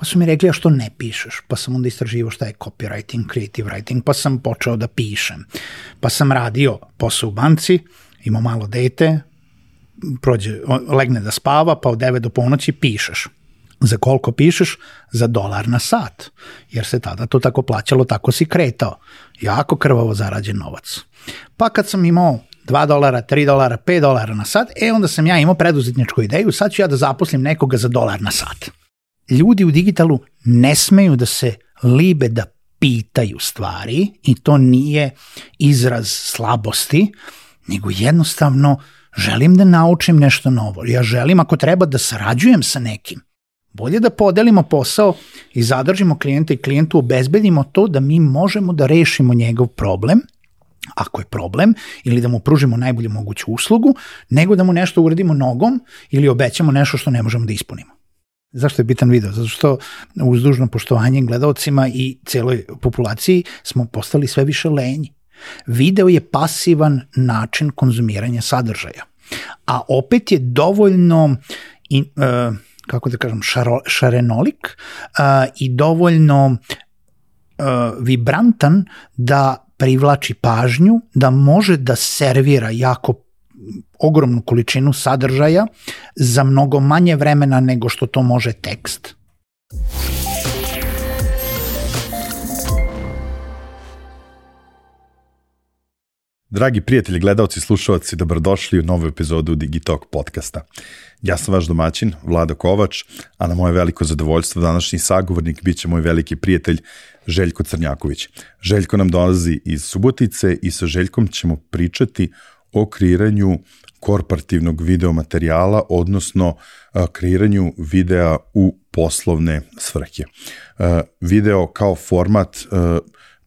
Pa su mi rekli, a što ne pišeš? Pa sam onda istraživo šta je copywriting, creative writing, pa sam počeo da pišem. Pa sam radio posao u banci, imao malo dete, prođe, legne da spava, pa od 9 do ponoći pišeš. Za koliko pišeš? Za dolar na sat. Jer se tada to tako plaćalo, tako si kretao. Jako krvavo zarađen novac. Pa kad sam imao 2 dolara, 3 dolara, 5 dolara na sat, e onda sam ja imao preduzetničku ideju, sad ću ja da zaposlim nekoga za dolar na sat. Ljudi u digitalu ne smeju da se libe da pitaju stvari i to nije izraz slabosti, nego jednostavno želim da naučim nešto novo. Ja želim ako treba da sarađujem sa nekim. Bolje da podelimo posao i zadržimo klijenta i klijentu obezbedimo to da mi možemo da rešimo njegov problem, ako je problem, ili da mu pružimo najbolju moguću uslugu, nego da mu nešto uradimo nogom ili obećamo nešto što ne možemo da ispunimo. Zašto je bitan video? Zato što uz dužno poštovanje gledalcima i celoj populaciji smo postali sve više lenji. Video je pasivan način konzumiranja sadržaja, a opet je dovoljno in, uh, kako da kažem, šaro, šarenolik uh, i dovoljno uh, vibrantan da privlači pažnju, da može da servira jako ogromnu količinu sadržaja za mnogo manje vremena nego što to može tekst. Dragi prijatelji, gledalci slušalci, dobrodošli u novu epizodu Digitalk podcasta. Ja sam vaš domaćin, Vlada Kovač, a na moje veliko zadovoljstvo današnji sagovornik biće moj veliki prijatelj Željko Crnjaković. Željko nam dolazi iz Subotice i sa Željkom ćemo pričati o kreiranju korporativnog videomaterijala, odnosno kreiranju videa u poslovne svrhe. Video kao format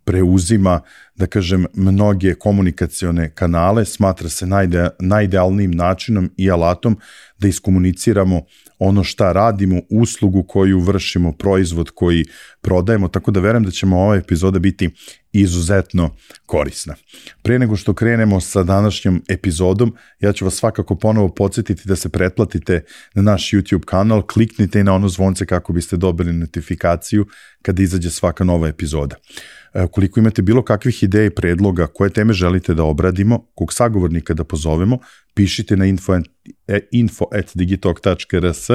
preuzima, da kažem, mnoge komunikacione kanale, smatra se najde, najidealnijim načinom i alatom da iskomuniciramo ono šta radimo, uslugu koju vršimo, proizvod koji prodajemo, tako da verujem da ćemo ova epizoda biti izuzetno korisna. Pre nego što krenemo sa današnjom epizodom, ja ću vas svakako ponovo podsjetiti da se pretplatite na naš YouTube kanal, kliknite i na ono zvonce kako biste dobili notifikaciju kada izađe svaka nova epizoda. E, ukoliko imate bilo kakvih ideja i predloga koje teme želite da obradimo, kog sagovornika da pozovemo, pišite na info, e, info at digitalk.rs,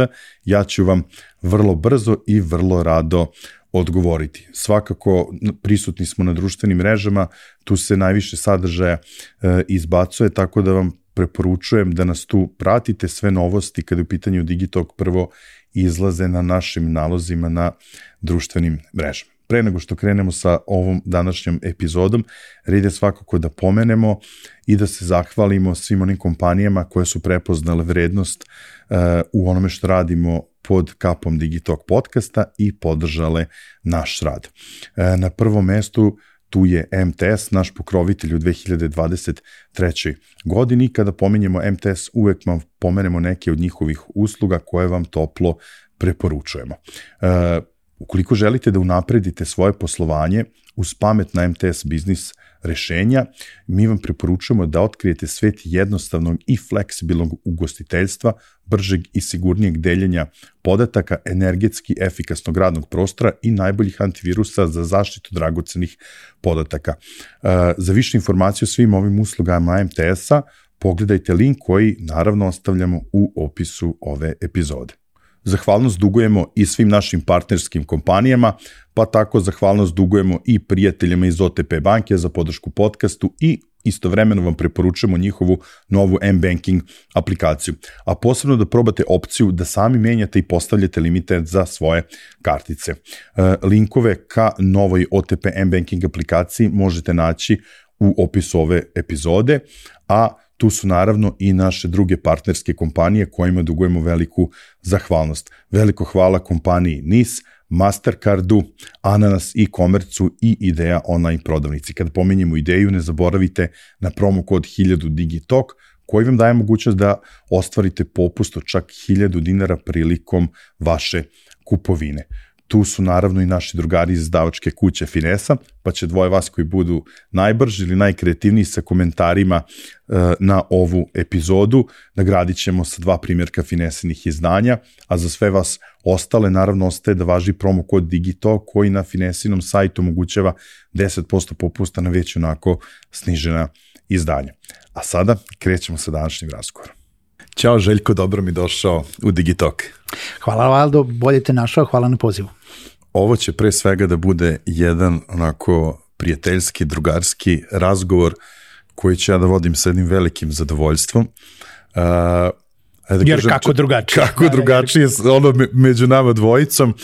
ja ću vam vrlo brzo i vrlo rado odgovoriti. Svakako prisutni smo na društvenim mrežama, tu se najviše sadržaja e, izbacuje, tako da vam preporučujem da nas tu pratite, sve novosti kada u pitanju Digitalk prvo izlaze na našim nalozima na društvenim mrežama pre nego što krenemo sa ovom današnjom epizodom, red je svakako da pomenemo i da se zahvalimo svim onim kompanijama koje su prepoznale vrednost uh, u onome što radimo pod kapom Digitalk podcasta i podržale naš rad. Uh, na prvom mestu tu je MTS, naš pokrovitelj u 2023. godini. Kada pominjemo MTS, uvek vam pomenemo neke od njihovih usluga koje vam toplo preporučujemo. Uh, Ukoliko želite da unapredite svoje poslovanje uz pametna MTS biznis rešenja, mi vam preporučujemo da otkrijete svet jednostavnog i fleksibilnog ugostiteljstva, bržeg i sigurnijeg deljenja podataka, energetski efikasnog radnog prostora i najboljih antivirusa za zaštitu dragocenih podataka. E, za više informacije o svim ovim uslugama MTS-a, pogledajte link koji naravno ostavljamo u opisu ove epizode. Zahvalnost dugujemo i svim našim partnerskim kompanijama, pa tako zahvalnost dugujemo i prijateljima iz OTP banke za podršku podcastu i istovremeno vam preporučujemo njihovu novu M-Banking aplikaciju. A posebno da probate opciju da sami menjate i postavljate limite za svoje kartice. E, linkove ka novoj OTP M-Banking aplikaciji možete naći u opisu ove epizode, a Tu su naravno i naše druge partnerske kompanije kojima dugujemo veliku zahvalnost. Veliko hvala kompaniji NIS, Mastercardu, Ananas i Komercu i Ideja online prodavnici. Kada pominjemo ideju, ne zaboravite na promo kod 1000 Digitalk, koji vam daje mogućnost da ostvarite popust od čak 1000 dinara prilikom vaše kupovine. Tu su naravno i naši drugari iz izdavačke kuće Finesa, pa će dvoje vas koji budu najbrži ili najkreativniji sa komentarima e, na ovu epizodu nagradit ćemo sa dva primjerka Finesinih izdanja, a za sve vas ostale naravno ostaje da važi promo kod Digito koji na Finesinom sajtu omogućava 10% popusta na već onako snižena izdanja. A sada krećemo sa današnjim razgovorom. Ćao Željko, dobro mi došao u Digitalk. Hvala Valdo, bolje te našao, hvala na pozivu. Ovo će pre svega da bude jedan onako prijateljski, drugarski razgovor koji ću ja da vodim sa jednim velikim zadovoljstvom. Uh, da Jer kažem, kako drugačije. Kako da, drugačije, jer... ono među nama dvojicom.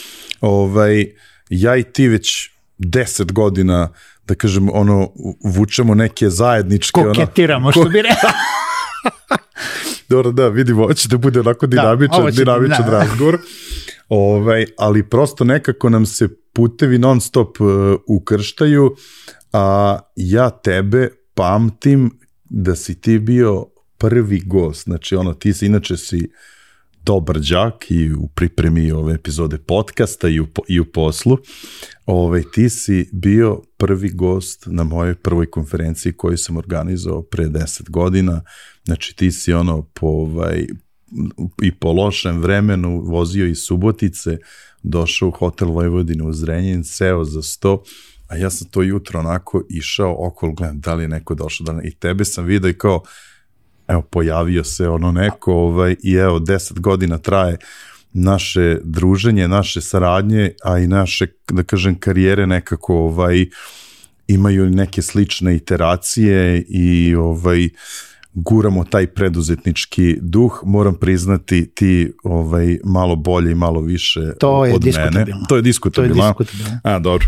Ovaj, ja i ti već deset godina da kažem, ono, vučemo neke zajedničke... Koketiramo, ono, što bi rekao. Dobro, da, vidimo, hoće da bude onako dinamičan, da, dinamičan da. razgovor. Ovaj, ali prosto nekako nam se putevi non stop uh, ukrštaju, a ja tebe pamtim da si ti bio prvi gost, znači ono, ti si, inače si dobar đak i u pripremi ove epizode podcasta i u, i u poslu. Ove, ovaj, ti si bio prvi gost na mojoj prvoj konferenciji koju sam organizovao pre 10 godina. Znači ti si ono po, ovaj, i po lošem vremenu vozio iz Subotice, došao u hotel Vojvodine u Zrenjin, seo za sto, a ja sam to jutro onako išao okolo, gledam da li je neko došao, da i tebe sam vidio i kao, evo, pojavio se ono neko, ovaj, i evo, deset godina traje naše druženje, naše saradnje, a i naše, da kažem, karijere nekako, ovaj, imaju neke slične iteracije i, ovaj, guramo taj preduzetnički duh, moram priznati ti ovaj malo bolje i malo više to je od mene. To je diskutabilno. To je diskutabilno. A, dobro.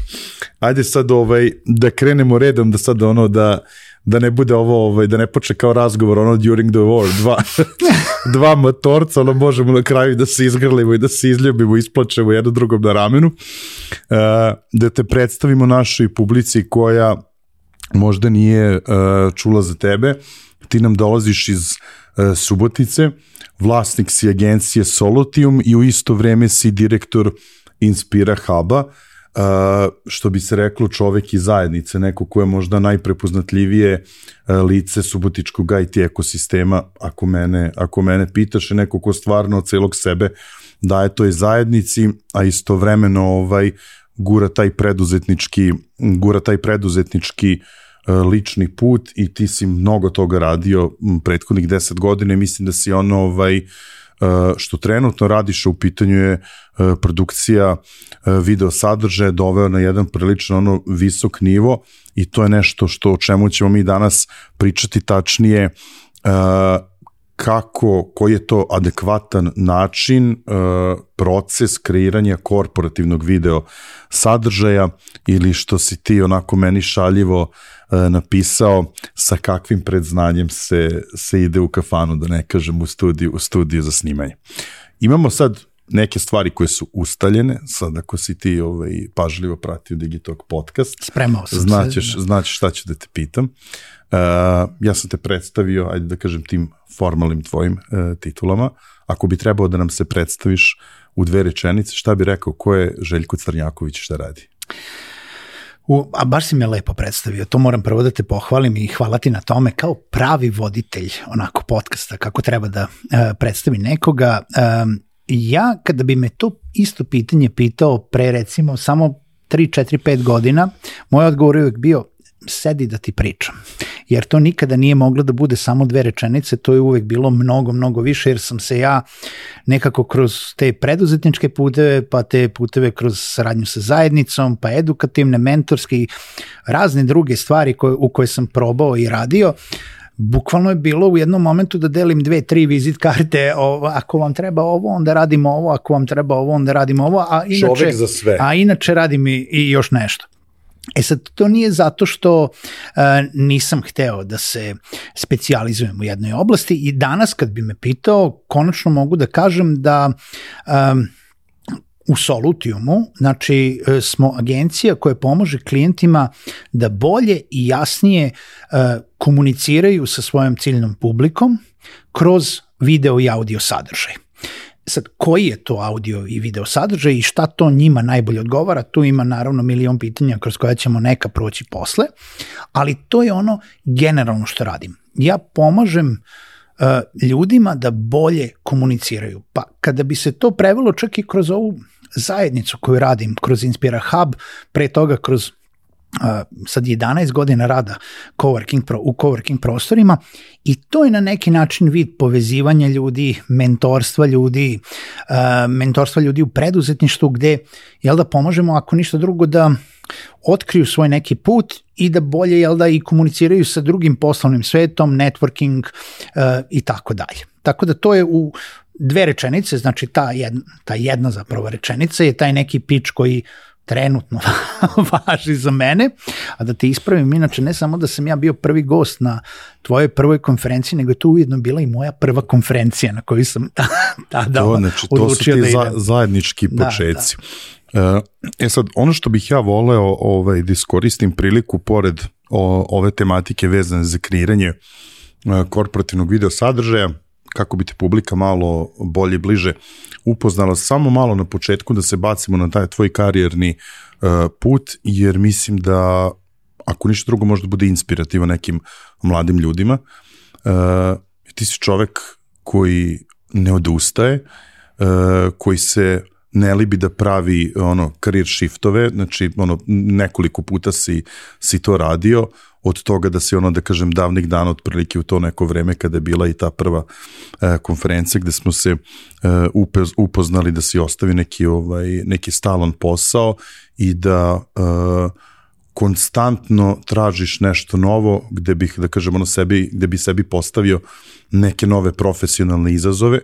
Ajde sad ovaj, da krenemo redom, da sad ono da da ne bude ovo, ovaj, da ne počne kao razgovor ono during the war, dva, dva motorca, ono možemo na kraju da se izgrlimo i da se izljubimo, isplačemo jedno drugom na ramenu, uh, da te predstavimo našoj publici koja možda nije uh, čula za tebe, ti nam dolaziš iz uh, Subotice, vlasnik si agencije Solotium i u isto vreme si direktor Inspira Huba, Što bi se reklo čovek iz zajednice, neko ko je možda najprepoznatljivije uh, lice subotičkog IT ekosistema, ako mene, ako mene pitaš, je neko ko stvarno od celog sebe daje toj zajednici, a istovremeno ovaj, gura taj preduzetnički, gura taj preduzetnički uh, lični put i ti si mnogo toga radio prethodnih 10 godina i mislim da si ono ovaj, što trenutno radiš u pitanju je produkcija video sadržaja doveo na jedan prilično ono visok nivo i to je nešto što o čemu ćemo mi danas pričati tačnije kako, koji je to adekvatan način, e, proces kreiranja korporativnog video sadržaja ili što si ti onako meni šaljivo e, napisao sa kakvim predznanjem se, se ide u kafanu, da ne kažem u studiju, u studiju za snimanje. Imamo sad neke stvari koje su ustaljene, sad ako si ti ovaj, pažljivo pratio Digitalk podcast, spremao sam znaćeš, se. Da. Znaćeš šta ću da te pitam. Uh, ja sam te predstavio, ajde da kažem, tim formalnim tvojim uh, titulama. Ako bi trebao da nam se predstaviš u dve rečenice, šta bi rekao, ko je Željko Crnjaković šta radi? U, a baš si me lepo predstavio, to moram prvo da te pohvalim i hvala ti na tome kao pravi voditelj onako podcasta kako treba da uh, predstavi nekoga. Um, ja kada bi me to isto pitanje pitao pre recimo samo 3, 4, 5 godina, moj odgovor je uvijek bio sedi da ti pričam. Jer to nikada nije moglo da bude samo dve rečenice, to je uvek bilo mnogo, mnogo više, jer sam se ja nekako kroz te preduzetničke puteve, pa te puteve kroz saradnju sa zajednicom, pa edukativne, mentorske i razne druge stvari koje, u koje sam probao i radio, bukvalno je bilo u jednom momentu da delim dve, tri vizit karte, o, ako vam treba ovo, onda radimo ovo, ako vam treba ovo, onda radimo ovo, a inače, za sve. A inače radim i, i još nešto. E sad, to nije zato što uh, nisam hteo da se specializujem u jednoj oblasti i danas kad bi me pitao, konačno mogu da kažem da um, u Solutiumu, znači e, smo agencija koja pomože klijentima da bolje i jasnije uh, komuniciraju sa svojom ciljnom publikom kroz video i audio sadržaj. Sad, koji je to audio i video sadržaj i šta to njima najbolje odgovara, tu ima naravno milion pitanja kroz koja ćemo neka proći posle, ali to je ono generalno što radim. Ja pomažem uh, ljudima da bolje komuniciraju. Pa kada bi se to prevelo čak i kroz ovu zajednicu koju radim, kroz Inspira Hub, pre toga kroz sad 11 godina rada coworking pro, u coworking prostorima i to je na neki način vid povezivanja ljudi, mentorstva ljudi, mentorstva ljudi u preduzetništvu gde jel da pomažemo ako ništa drugo da otkriju svoj neki put i da bolje jel da i komuniciraju sa drugim poslovnim svetom, networking i tako dalje. Tako da to je u dve rečenice, znači ta jedna, ta jedna zapravo rečenica je taj neki pitch koji trenutno važi za mene, a da te ispravim, inače ne samo da sam ja bio prvi gost na tvojoj prvoj konferenciji, nego je to ujedno bila i moja prva konferencija na kojoj sam tada to, znači, to su ti da za, zajednički početci. Da, da. E sad, ono što bih ja voleo ovaj, da iskoristim priliku pored o, ove tematike vezane za kreiranje korporativnog video sadržaja, kako bi te publika malo bolje, bliže upoznala, samo malo na početku da se bacimo na taj tvoj karijerni uh, put, jer mislim da ako ništa drugo može da bude inspirativan nekim mladim ljudima. Uh, ti si čovek koji ne odustaje, uh, koji se ne libi da pravi ono career shiftove, znači ono nekoliko puta si, si to radio, od toga da si ono da kažem davnih dana otprilike u to neko vreme kada je bila i ta prva e, konferencija gde smo se e, upoz, upoznali da si ostavi neki ovaj neki stalan posao i da e, konstantno tražiš nešto novo gde bih da kažem ono sebi gde bi sebi postavio neke nove profesionalne izazove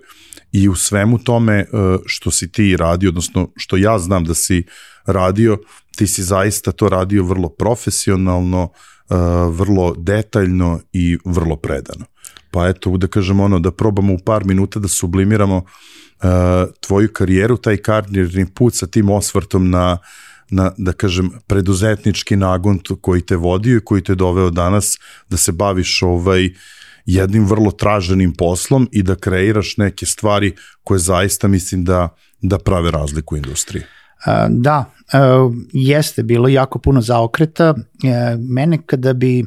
i u svemu tome e, što si ti radio, odnosno što ja znam da si radio, ti si zaista to radio vrlo profesionalno, e, vrlo detaljno i vrlo predano. Pa eto, da kažemo ono, da probamo u par minuta da sublimiramo uh, tvoju karijeru, taj karijerni put sa tim osvrtom na, na, da kažem, preduzetnički nagon koji te vodio i koji te doveo danas da se baviš ovaj, jednim vrlo traženim poslom i da kreiraš neke stvari koje zaista mislim da, da prave razliku u industriji. Da, jeste bilo jako puno zaokreta. E, mene kada bi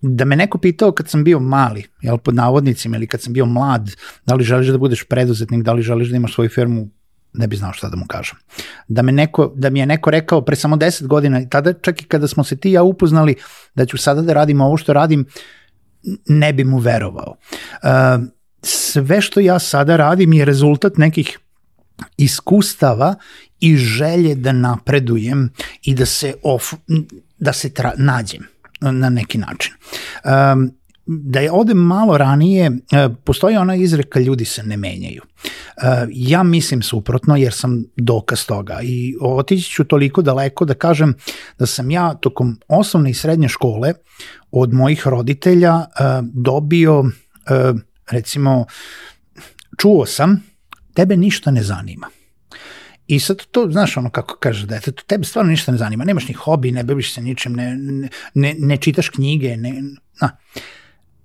da me neko pitao kad sam bio mali, jel, pod navodnicima, ili kad sam bio mlad, da li želiš da budeš preduzetnik, da li želiš da imaš svoju firmu, ne bi znao šta da mu kažem. Da, me neko, da mi je neko rekao pre samo 10 godina, tada čak i kada smo se ti ja upoznali da ću sada da radim ovo što radim, ne bi mu verovao. Uh, sve što ja sada radim je rezultat nekih iskustava i želje da napredujem i da se of, da se tra, nađem na neki način. Um, da je odem malo ranije, postoji ona izreka ljudi se ne menjaju. Ja mislim suprotno jer sam dokaz toga i otići ću toliko daleko da kažem da sam ja tokom osnovne i srednje škole od mojih roditelja uh, dobio, recimo, čuo sam, tebe ništa ne zanima. I sad to, znaš ono kako kaže dete, to tebe stvarno ništa ne zanima, nemaš ni hobi, ne baviš se ničim, ne, ne, ne čitaš knjige, ne, na.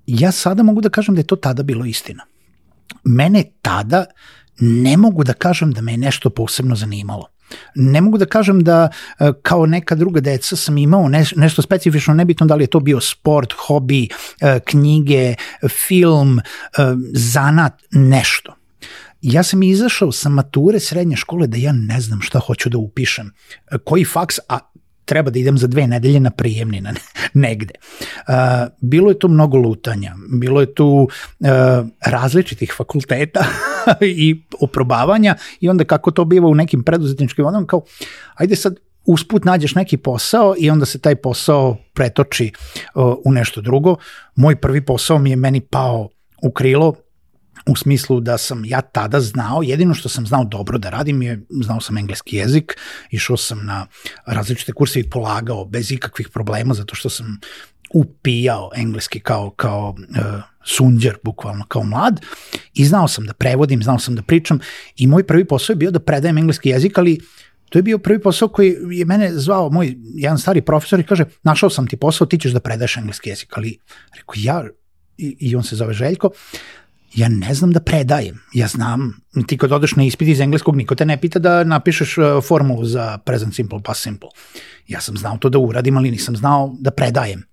Ja sada mogu da kažem da je to tada bilo istina. Mene tada ne mogu da kažem da me je nešto posebno zanimalo. Ne mogu da kažem da e, kao neka druga deca sam imao nešto specifično, nebitno da li je to bio sport, hobi, e, knjige, film, e, zanat, nešto. Ja sam izašao sa mature srednje škole da ja ne znam šta hoću da upišem, koji faks, a treba da idem za dve nedelje na prijemni na negde. Uh, bilo je tu mnogo lutanja, bilo je tu uh, različitih fakulteta i oprobavanja i onda kako to biva u nekim preduzetničkim vodama, kao ajde sad usput nađeš neki posao i onda se taj posao pretoči uh, u nešto drugo. Moj prvi posao mi je meni pao u krilo u smislu da sam ja tada znao, jedino što sam znao dobro da radim je, znao sam engleski jezik, išao sam na različite kurse i polagao bez ikakvih problema, zato što sam upijao engleski kao, kao uh, sunđer, bukvalno kao mlad, i znao sam da prevodim, znao sam da pričam, i moj prvi posao je bio da predajem engleski jezik, ali to je bio prvi posao koji je mene zvao moj jedan stari profesor i kaže, našao sam ti posao, ti ćeš da predaješ engleski jezik, ali rekao, ja, i, i on se zove Željko, ja ne znam da predajem. Ja znam, ti kad odeš na ispit iz engleskog, niko te ne pita da napišeš uh, formulu za present simple, past simple. Ja sam znao to da uradim, ali nisam znao da predajem.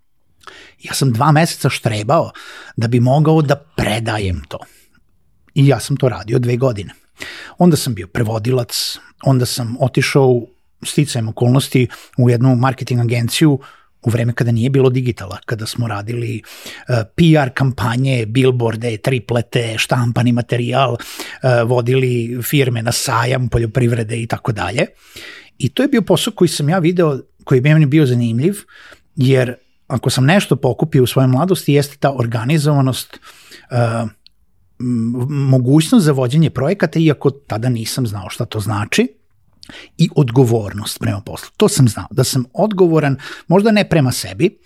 Ja sam dva meseca štrebao da bi mogao da predajem to. I ja sam to radio dve godine. Onda sam bio prevodilac, onda sam otišao sticajem okolnosti u jednu marketing agenciju u vreme kada nije bilo digitala, kada smo radili eh, PR kampanje, billboarde, triplete, štampani materijal, uh, vodili firme na sajam poljoprivrede i tako dalje. I to je bio posao koji sam ja video, koji je meni bio zanimljiv, jer ako sam nešto pokupio u svojoj mladosti, jeste ta organizovanost, uh, mogućnost za vođenje projekata, iako tada nisam znao šta to znači, i odgovornost prema poslu. To sam znao, da sam odgovoran, možda ne prema sebi,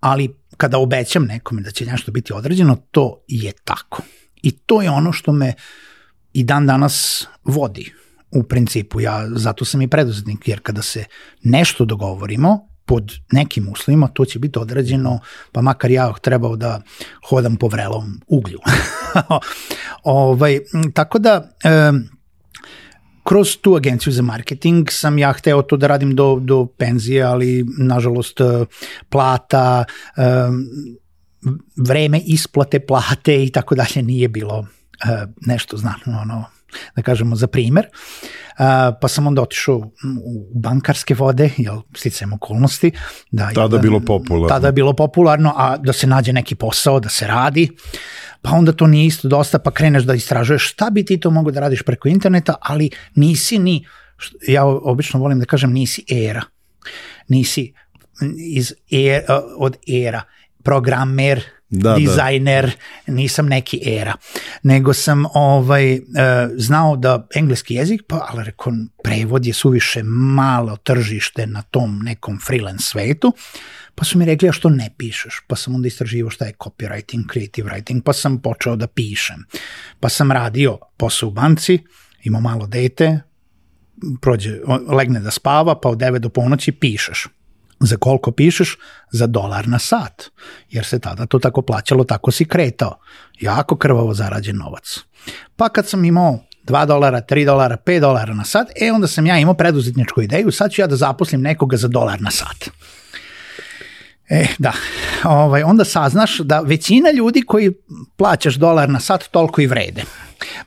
ali kada obećam nekome da će nešto biti određeno, to je tako. I to je ono što me i dan danas vodi u principu. Ja zato sam i preduzetnik, jer kada se nešto dogovorimo, pod nekim uslovima to će biti odrađeno, pa makar ja trebao da hodam po vrelom uglju. ovaj, tako da, e, kroz tu agenciju za marketing sam ja hteo to da radim do, do penzije, ali nažalost e, plata, e, vreme isplate plate i tako dalje nije bilo e, nešto znatno ono, da kažemo, za primer. pa sam onda otišao u bankarske vode, jel, sticajem okolnosti. Da, tada je bilo popularno. Tada je bilo popularno, a da se nađe neki posao, da se radi, pa onda to nije isto dosta, pa kreneš da istražuješ šta bi ti to mogo da radiš preko interneta, ali nisi ni, ja obično volim da kažem, nisi era. Nisi iz era, od era, programer, da, da. dizajner, da. nisam neki era, nego sam ovaj, e, znao da engleski jezik, pa ali rekao, prevod je suviše malo tržište na tom nekom freelance svetu, pa su mi rekli, a što ne pišeš? Pa sam onda istraživao šta je copywriting, creative writing, pa sam počeo da pišem. Pa sam radio posao u banci, imao malo dete, prođe, legne da spava, pa od 9 do ponoći pišeš Za koliko pišeš? Za dolar na sat. Jer se tada to tako plaćalo, tako si kretao. Jako krvavo zarađen novac. Pa kad sam imao 2 dolara, 3 dolara, 5 dolara na sat, e onda sam ja imao preduzetničku ideju, sad ću ja da zaposlim nekoga za dolar na sat. E, da, ovaj, onda saznaš da većina ljudi koji plaćaš dolar na sat toliko i vrede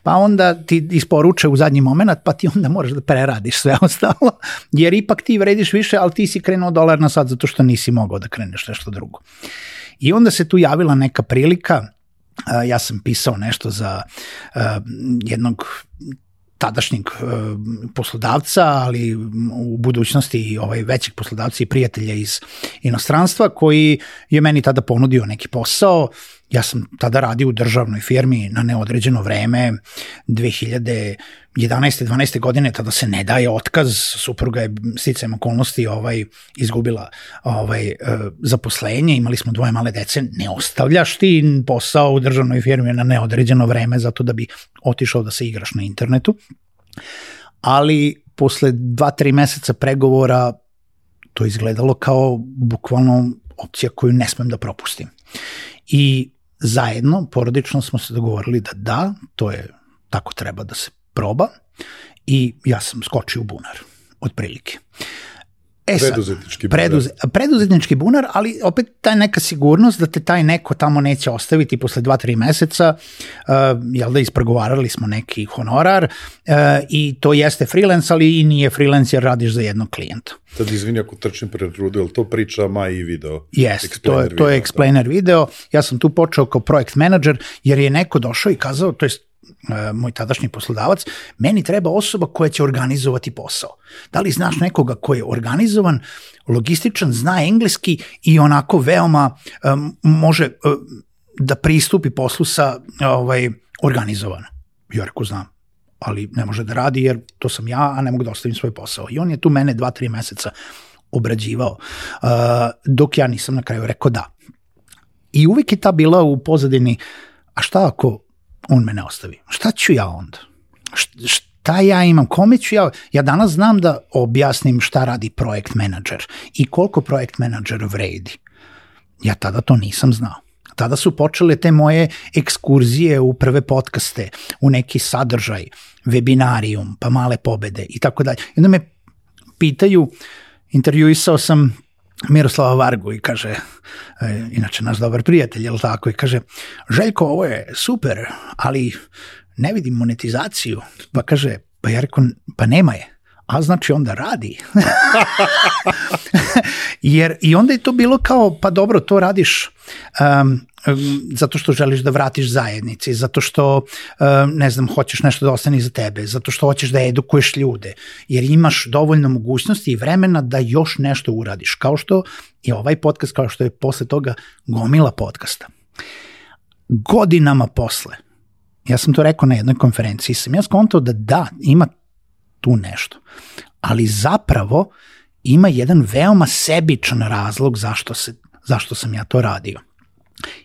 pa onda ti isporuče u zadnji moment, pa ti onda moraš da preradiš sve ostalo, jer ipak ti vrediš više, ali ti si krenuo dolar na sad zato što nisi mogao da kreneš nešto drugo. I onda se tu javila neka prilika, ja sam pisao nešto za jednog tadašnjeg poslodavca, ali u budućnosti i ovaj većeg poslodavca i prijatelja iz inostranstva koji je meni tada ponudio neki posao. Ja sam tada radio u državnoj firmi na neodređeno vreme, 2011. 12. godine, tada se ne daje otkaz, supruga je sticajem okolnosti ovaj, izgubila ovaj, e, zaposlenje, imali smo dvoje male dece, ne ostavljaš ti posao u državnoj firmi na neodređeno vreme zato da bi otišao da se igraš na internetu. Ali posle dva, tri meseca pregovora to izgledalo kao bukvalno opcija koju ne smem da propustim. I zajedno, porodično smo se dogovorili da da, to je tako treba da se proba i ja sam skočio u bunar, otprilike. E preduzetnički bunar. Preduze, preduzetnički bunar, ali opet taj neka sigurnost da te taj neko tamo neće ostaviti posle 2-3 meseca, uh, jel da ispregovarali smo neki honorar uh, i to jeste freelance, ali i nije freelance jer radiš za jednog klijenta. Sad izvini ako trčim pred rudu, je to priča Maji video? Jeste, to je, to je da. explainer video. Ja sam tu počeo kao projekt menadžer jer je neko došao i kazao, to je E, moj tadašnji poslodavac, meni treba osoba koja će organizovati posao. Da li znaš nekoga ko je organizovan, logističan, zna engleski i onako veoma um, može um, da pristupi poslu sa ovaj, organizovan? Ja rekao, znam, ali ne može da radi jer to sam ja, a ne mogu da ostavim svoj posao. I on je tu mene dva, tri meseca obrađivao, uh, dok ja nisam na kraju rekao da. I uvijek je ta bila u pozadini, a šta ako on me ne ostavi. Šta ću ja onda? Šta ja imam? Kome ću ja? Ja danas znam da objasnim šta radi projekt menadžer i koliko projekt menadžer vredi. Ja tada to nisam znao. tada su počele te moje ekskurzije u prve podcaste, u neki sadržaj, webinarijum, pa male pobede i tako dalje. I onda me pitaju, intervjuisao sam Miroslava Vargu i kaže, e, inače naš dobar prijatelj, je tako, i kaže, Željko, ovo je super, ali ne vidim monetizaciju. Pa kaže, pa ja rekao, pa nema je. A znači onda radi. Jer i onda je to bilo kao, pa dobro, to radiš um, zato što želiš da vratiš zajednici, zato što, ne znam, hoćeš nešto da ostane za tebe, zato što hoćeš da edukuješ ljude, jer imaš dovoljno mogućnosti i vremena da još nešto uradiš, kao što je ovaj podcast, kao što je posle toga gomila podcasta. Godinama posle, ja sam to rekao na jednoj konferenciji, sam ja skontao da da, ima tu nešto, ali zapravo ima jedan veoma sebičan razlog zašto, se, zašto sam ja to radio.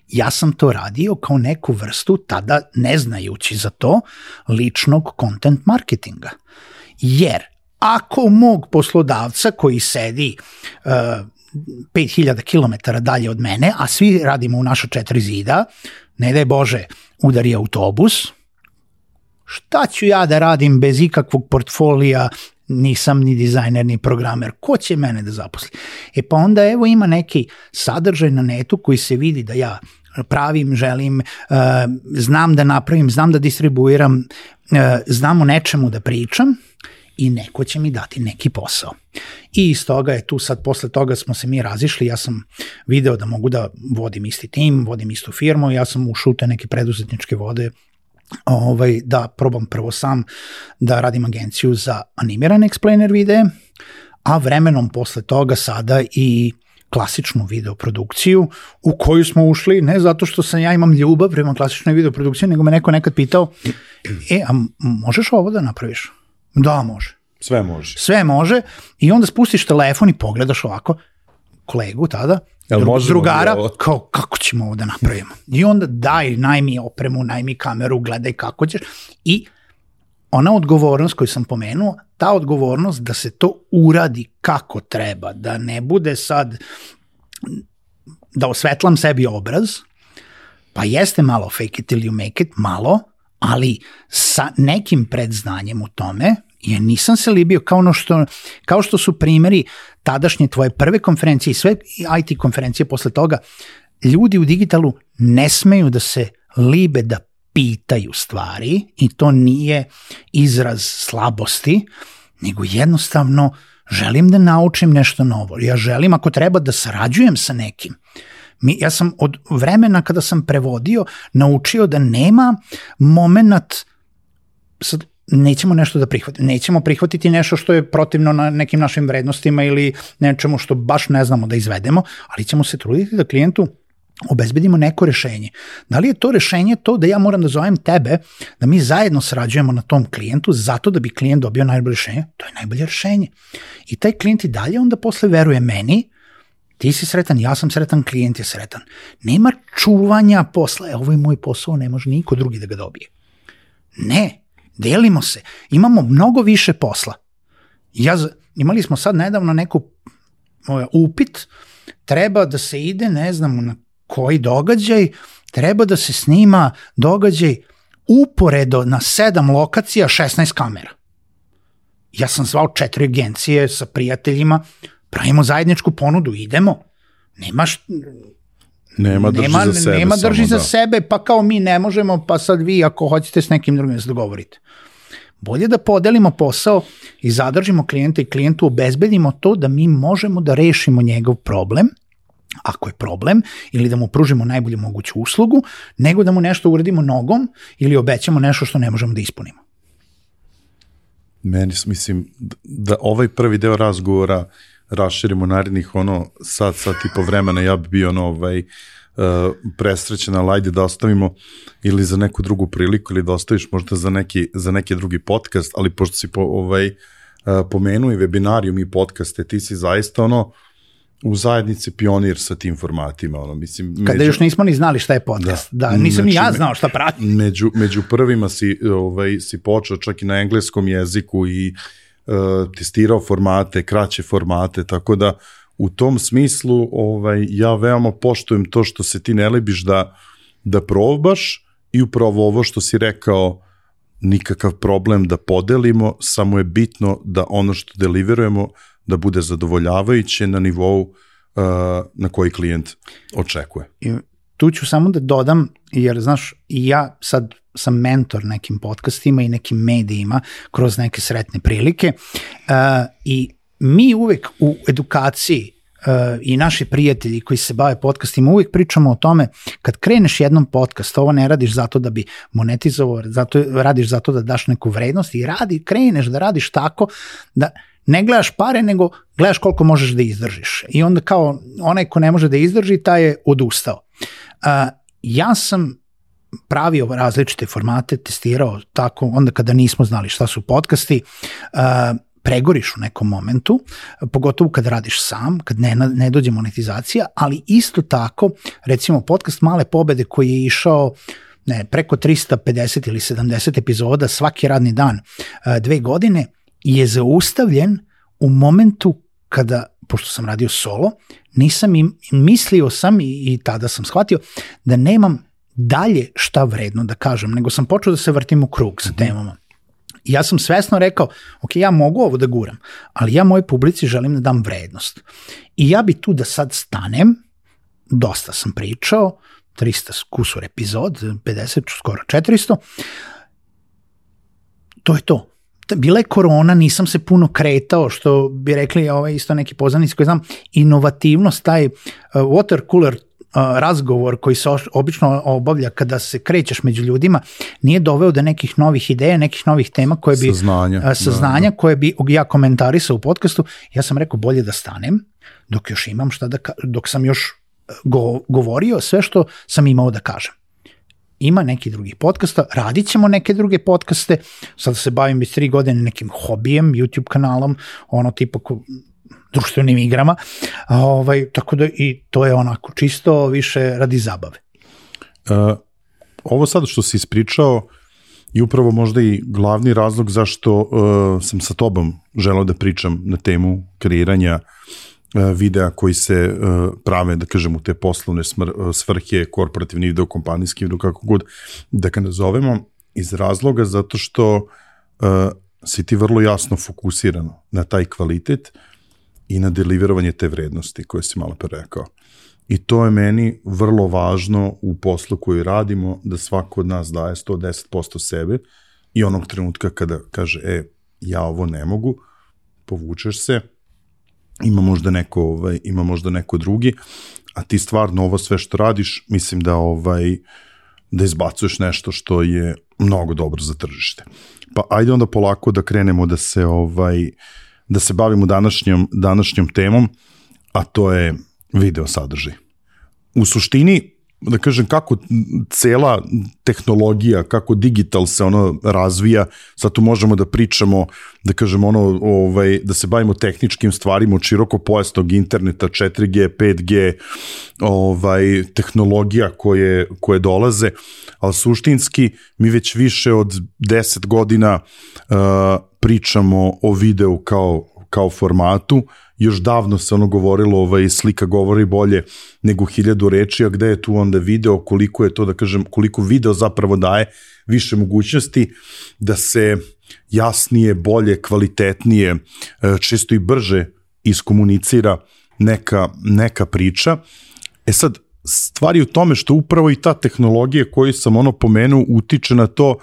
Ja sam to radio kao neku vrstu, tada ne znajući za to, ličnog content marketinga. Jer ako mog poslodavca koji sedi uh, 5000 km dalje od mene, a svi radimo u naša četiri zida, ne daj Bože, udari autobus, šta ću ja da radim bez ikakvog portfolija, nisam ni dizajner ni programer, ko će mene da zaposli? E pa onda evo ima neki sadržaj na netu koji se vidi da ja pravim, želim, uh, znam da napravim, znam da distribuiram, uh, znam o nečemu da pričam i neko će mi dati neki posao. I iz toga je tu sad, posle toga smo se mi razišli, ja sam video da mogu da vodim isti tim, vodim istu firmu, ja sam ušao u te neke preduzetničke vode ovaj, da probam prvo sam da radim agenciju za animirane explainer videe, a vremenom posle toga sada i klasičnu videoprodukciju u koju smo ušli ne zato što sam ja imam ljubav prema klasičnoj videoprodukciji, nego me neko nekad pitao, e, a možeš ovo da napraviš? Da, može. Sve može. Sve može i onda spustiš telefon i pogledaš ovako kolegu tada, Jel dru, možemo drugara, ovo? kao kako ćemo ovo da napravimo. I onda daj, najmi opremu, najmi kameru, gledaj kako ćeš. I ona odgovornost koju sam pomenuo, ta odgovornost da se to uradi kako treba, da ne bude sad da osvetlam sebi obraz, pa jeste malo fake it till you make it, malo, ali sa nekim predznanjem u tome, jer nisam se libio kao, ono što, kao što su primeri tadašnje tvoje prve konferencije i sve IT konferencije posle toga, ljudi u digitalu ne smeju da se libe da pitaju stvari i to nije izraz slabosti, nego jednostavno želim da naučim nešto novo. Ja želim ako treba da sarađujem sa nekim. Mi, ja sam od vremena kada sam prevodio naučio da nema moment sad nećemo nešto da prihvatimo. Nećemo prihvatiti nešto što je protivno na nekim našim vrednostima ili nečemu što baš ne znamo da izvedemo, ali ćemo se truditi da klijentu obezbedimo neko rešenje. Da li je to rešenje to da ja moram da zovem tebe, da mi zajedno sarađujemo na tom klijentu zato da bi klijent dobio najbolje rešenje? To je najbolje rešenje. I taj klijent i dalje onda posle veruje meni, ti si sretan, ja sam sretan, klijent je sretan. Nema čuvanja posla, e, ovo je moj posao, ne može niko drugi da ga dobije. Ne, delimo se, imamo mnogo više posla. Ja, imali smo sad nedavno neku ovaj, upit, treba da se ide, ne znam, na koji događaj, treba da se snima događaj uporedo na sedam lokacija, 16 kamera. Ja sam zvao četiri agencije sa prijateljima, pravimo zajedničku ponudu, idemo. Nemaš, Nema drži nema, za sebe. nema drži samo, za da. sebe, pa kao mi ne možemo, pa sad vi ako hoćete s nekim drugim da se dogovorite. Bolje da podelimo posao i zadržimo klijenta i klijentu obezbedimo to da mi možemo da rešimo njegov problem, ako je problem, ili da mu pružimo najbolju moguću uslugu, nego da mu nešto uradimo nogom ili obećamo nešto što ne možemo da ispunimo. Meni, mislim, da ovaj prvi deo razgovora raširimo narednih ono sat, sat i po vremena, ja bi bio ono ovaj, uh, presrećen, ali ajde da ostavimo ili za neku drugu priliku ili da ostaviš možda za neki, za neki drugi podcast, ali pošto si po, ovaj, uh, pomenuo i webinarijum i podcaste, ti si zaista ono u zajednici pionir sa tim formatima, ono, mislim, Kada još nismo ni znali šta je podcast. Da, da nisam ni ja Znači, znao šta pravi. među, među prvima si, ovaj, si počeo čak i na engleskom jeziku i uh, testirao formate, kraće formate, tako da u tom smislu ovaj, ja veoma poštujem to što se ti ne libiš da, da probaš i upravo ovo što si rekao, nikakav problem da podelimo, samo je bitno da ono što deliverujemo da bude zadovoljavajuće na nivou uh, na koji klijent očekuje. I tu ću samo da dodam, jer znaš, ja sad sam mentor nekim podcastima i nekim medijima kroz neke sretne prilike uh, i mi uvek u edukaciji uh, i naši prijatelji koji se bave podcastima uvek pričamo o tome kad kreneš jednom podcast, ovo ne radiš zato da bi monetizovao, zato, radiš zato da daš neku vrednost i radi, kreneš da radiš tako da ne gledaš pare, nego gledaš koliko možeš da izdržiš. I onda kao onaj ko ne može da izdrži, taj je odustao. Uh, ja sam pravio različite formate, testirao tako, onda kada nismo znali šta su podcasti, uh, pregoriš u nekom momentu, pogotovo kad radiš sam, kad ne, ne dođe monetizacija, ali isto tako, recimo podcast Male pobede koji je išao ne, preko 350 ili 70 epizoda svaki radni dan dve godine, je zaustavljen u momentu kada, pošto sam radio solo, nisam im, mislio sam i, i tada sam shvatio da nemam dalje šta vredno da kažem, nego sam počeo da se vrtim u krug sa mhm. temama. I ja sam svesno rekao, ok, ja mogu ovo da guram, ali ja mojoj publici želim da dam vrednost. I ja bi tu da sad stanem, dosta sam pričao, 300 kusur epizod, 50, skoro 400, to je to. Bila je korona, nisam se puno kretao, što bi rekli ovaj, isto neki poznanici koji znam, inovativnost, taj uh, water cooler razgovor koji se obično obavlja kada se krećeš među ljudima nije doveo do nekih novih ideja, nekih novih tema koje bi saznanja, saznanja da, da. koje bi ja komentarisao u podcastu. Ja sam rekao bolje da stanem dok još imam šta da dok sam još e, go, govorio sve što sam imao da kažem. Ima neki drugih podcasta, radit ćemo neke druge podcaste, sad se bavim već tri godine nekim hobijem, YouTube kanalom, ono tipa ko, društvenim igrama, ovaj, tako da i to je onako čisto više radi zabave. Uh, ovo sad što si ispričao i upravo možda i glavni razlog zašto uh, sam sa tobom želao da pričam na temu kreiranja uh, videa koji se uh, prave, da kažem, u te poslovne uh, svrhe, korporativni video, kompanijski video, kako god da ga nazovemo, iz razloga zato što si ti vrlo jasno fokusiran na taj kvalitet i na deliverovanje te vrednosti koje si malo pre rekao. I to je meni vrlo važno u poslu koji radimo, da svako od nas daje 110% sebe i onog trenutka kada kaže, e, ja ovo ne mogu, povučeš se, ima možda neko, ovaj, ima možda neko drugi, a ti stvarno ovo sve što radiš, mislim da ovaj, da izbacuješ nešto što je mnogo dobro za tržište. Pa ajde onda polako da krenemo da se ovaj, da se bavimo današnjom, današnjom temom, a to je video sadržaj. U suštini, da kažem, kako cela tehnologija, kako digital se ono razvija, sad tu možemo da pričamo, da kažem, ono, ovaj, da se bavimo tehničkim stvarima od široko pojasnog interneta, 4G, 5G, ovaj, tehnologija koje, koje dolaze, ali suštinski mi već više od 10 godina uh, pričamo o videu kao, kao formatu, još davno se ono govorilo, ovaj, slika govori bolje nego hiljadu reči, a gde je tu onda video, koliko je to, da kažem, koliko video zapravo daje više mogućnosti da se jasnije, bolje, kvalitetnije, e, često i brže iskomunicira neka, neka priča. E sad, stvari u tome što upravo i ta tehnologija koju sam ono pomenuo utiče na to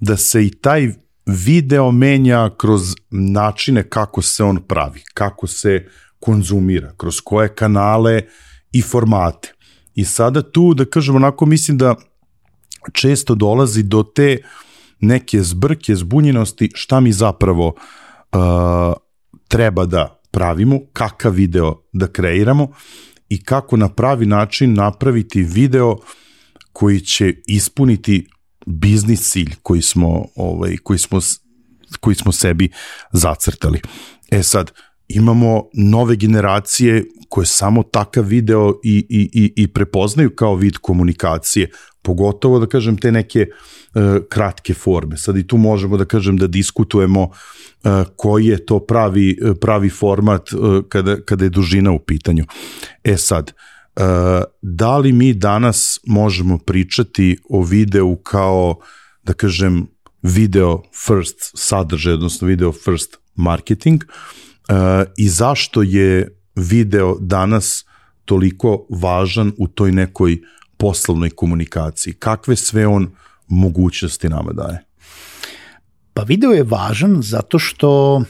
da se i taj video menja kroz načine kako se on pravi, kako se konzumira, kroz koje kanale i formate. I sada tu, da kažem onako, mislim da često dolazi do te neke zbrke, zbunjenosti, šta mi zapravo uh, treba da pravimo, kakav video da kreiramo i kako na pravi način napraviti video koji će ispuniti biznis cilj koji smo, ovaj, koji smo, koji smo sebi zacrtali. E sad, imamo nove generacije koje samo takav video i, i, i, i prepoznaju kao vid komunikacije, pogotovo da kažem te neke uh, kratke forme. Sad i tu možemo da kažem da diskutujemo uh, koji je to pravi, pravi format uh, kada, kada je dužina u pitanju. E sad, uh, da li mi danas možemo pričati o videu kao, da kažem, video first sadržaj, odnosno video first marketing uh, i zašto je video danas toliko važan u toj nekoj poslovnoj komunikaciji? Kakve sve on mogućnosti nama daje? Pa video je važan zato što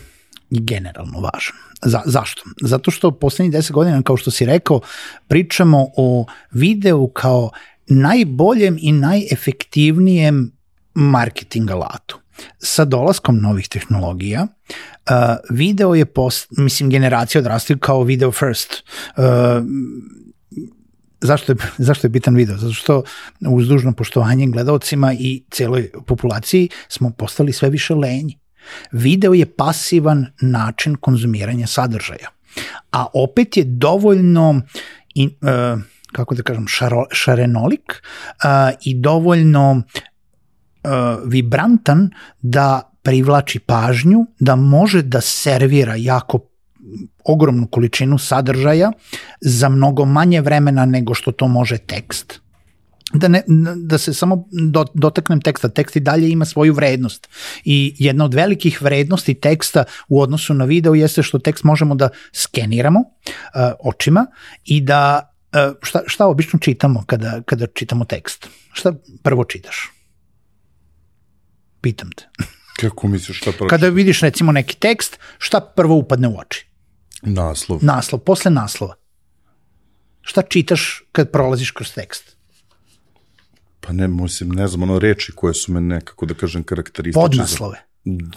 je generalno važan. Za, zašto? Zato što poslednjih 10 godina, kao što si rekao, pričamo o videu kao najboljem i najefektivnijem marketing alatu. Sa dolaskom novih tehnologija, uh, video je, post, mislim, generacija odrastaju kao video first. Uh, zašto je, zašto je bitan video? Zato što uz dužno poštovanje gledalcima i celoj populaciji smo postali sve više lenji. Video je pasivan način konzumiranja sadržaja. A opet je dovoljno in, uh, kako da kažem, šaro, šarenolik uh, i dovoljno uh, vibrantan da privlači pažnju, da može da servira jako ogromnu količinu sadržaja za mnogo manje vremena nego što to može tekst. Da, ne, da se samo do, dotaknem teksta, tekst i dalje ima svoju vrednost i jedna od velikih vrednosti teksta u odnosu na video jeste što tekst možemo da skeniramo uh, očima i da uh, šta, šta obično čitamo kada, kada čitamo tekst? Šta prvo čitaš? Pitam te. Kako misliš šta prvo? Kada vidiš recimo neki tekst, šta prvo upadne u oči? Naslov. Naslov, posle naslova. Šta čitaš kad prolaziš kroz tekst? Pa ne, mislim, ne znam, ono reči koje su me nekako, da kažem, karakteristične. Podnaslove.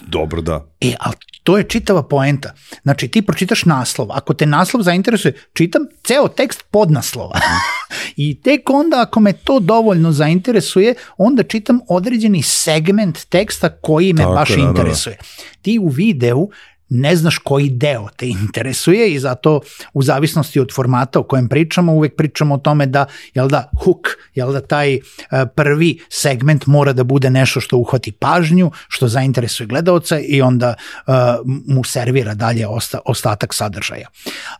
Dobro, da. E, ali to je čitava poenta. Znači, ti pročitaš naslov. Ako te naslov zainteresuje, čitam ceo tekst podnaslova. I tek onda, ako me to dovoljno zainteresuje, onda čitam određeni segment teksta koji me Tako baš da, da, da. interesuje. Ti u videu ne znaš koji deo te interesuje i zato u zavisnosti od formata o kojem pričamo uvek pričamo o tome da jel da hook, jel da taj uh, prvi segment mora da bude nešto što uhvati pažnju, što zainteresuje gledaoca i onda uh, mu servira dalje osta, ostatak sadržaja.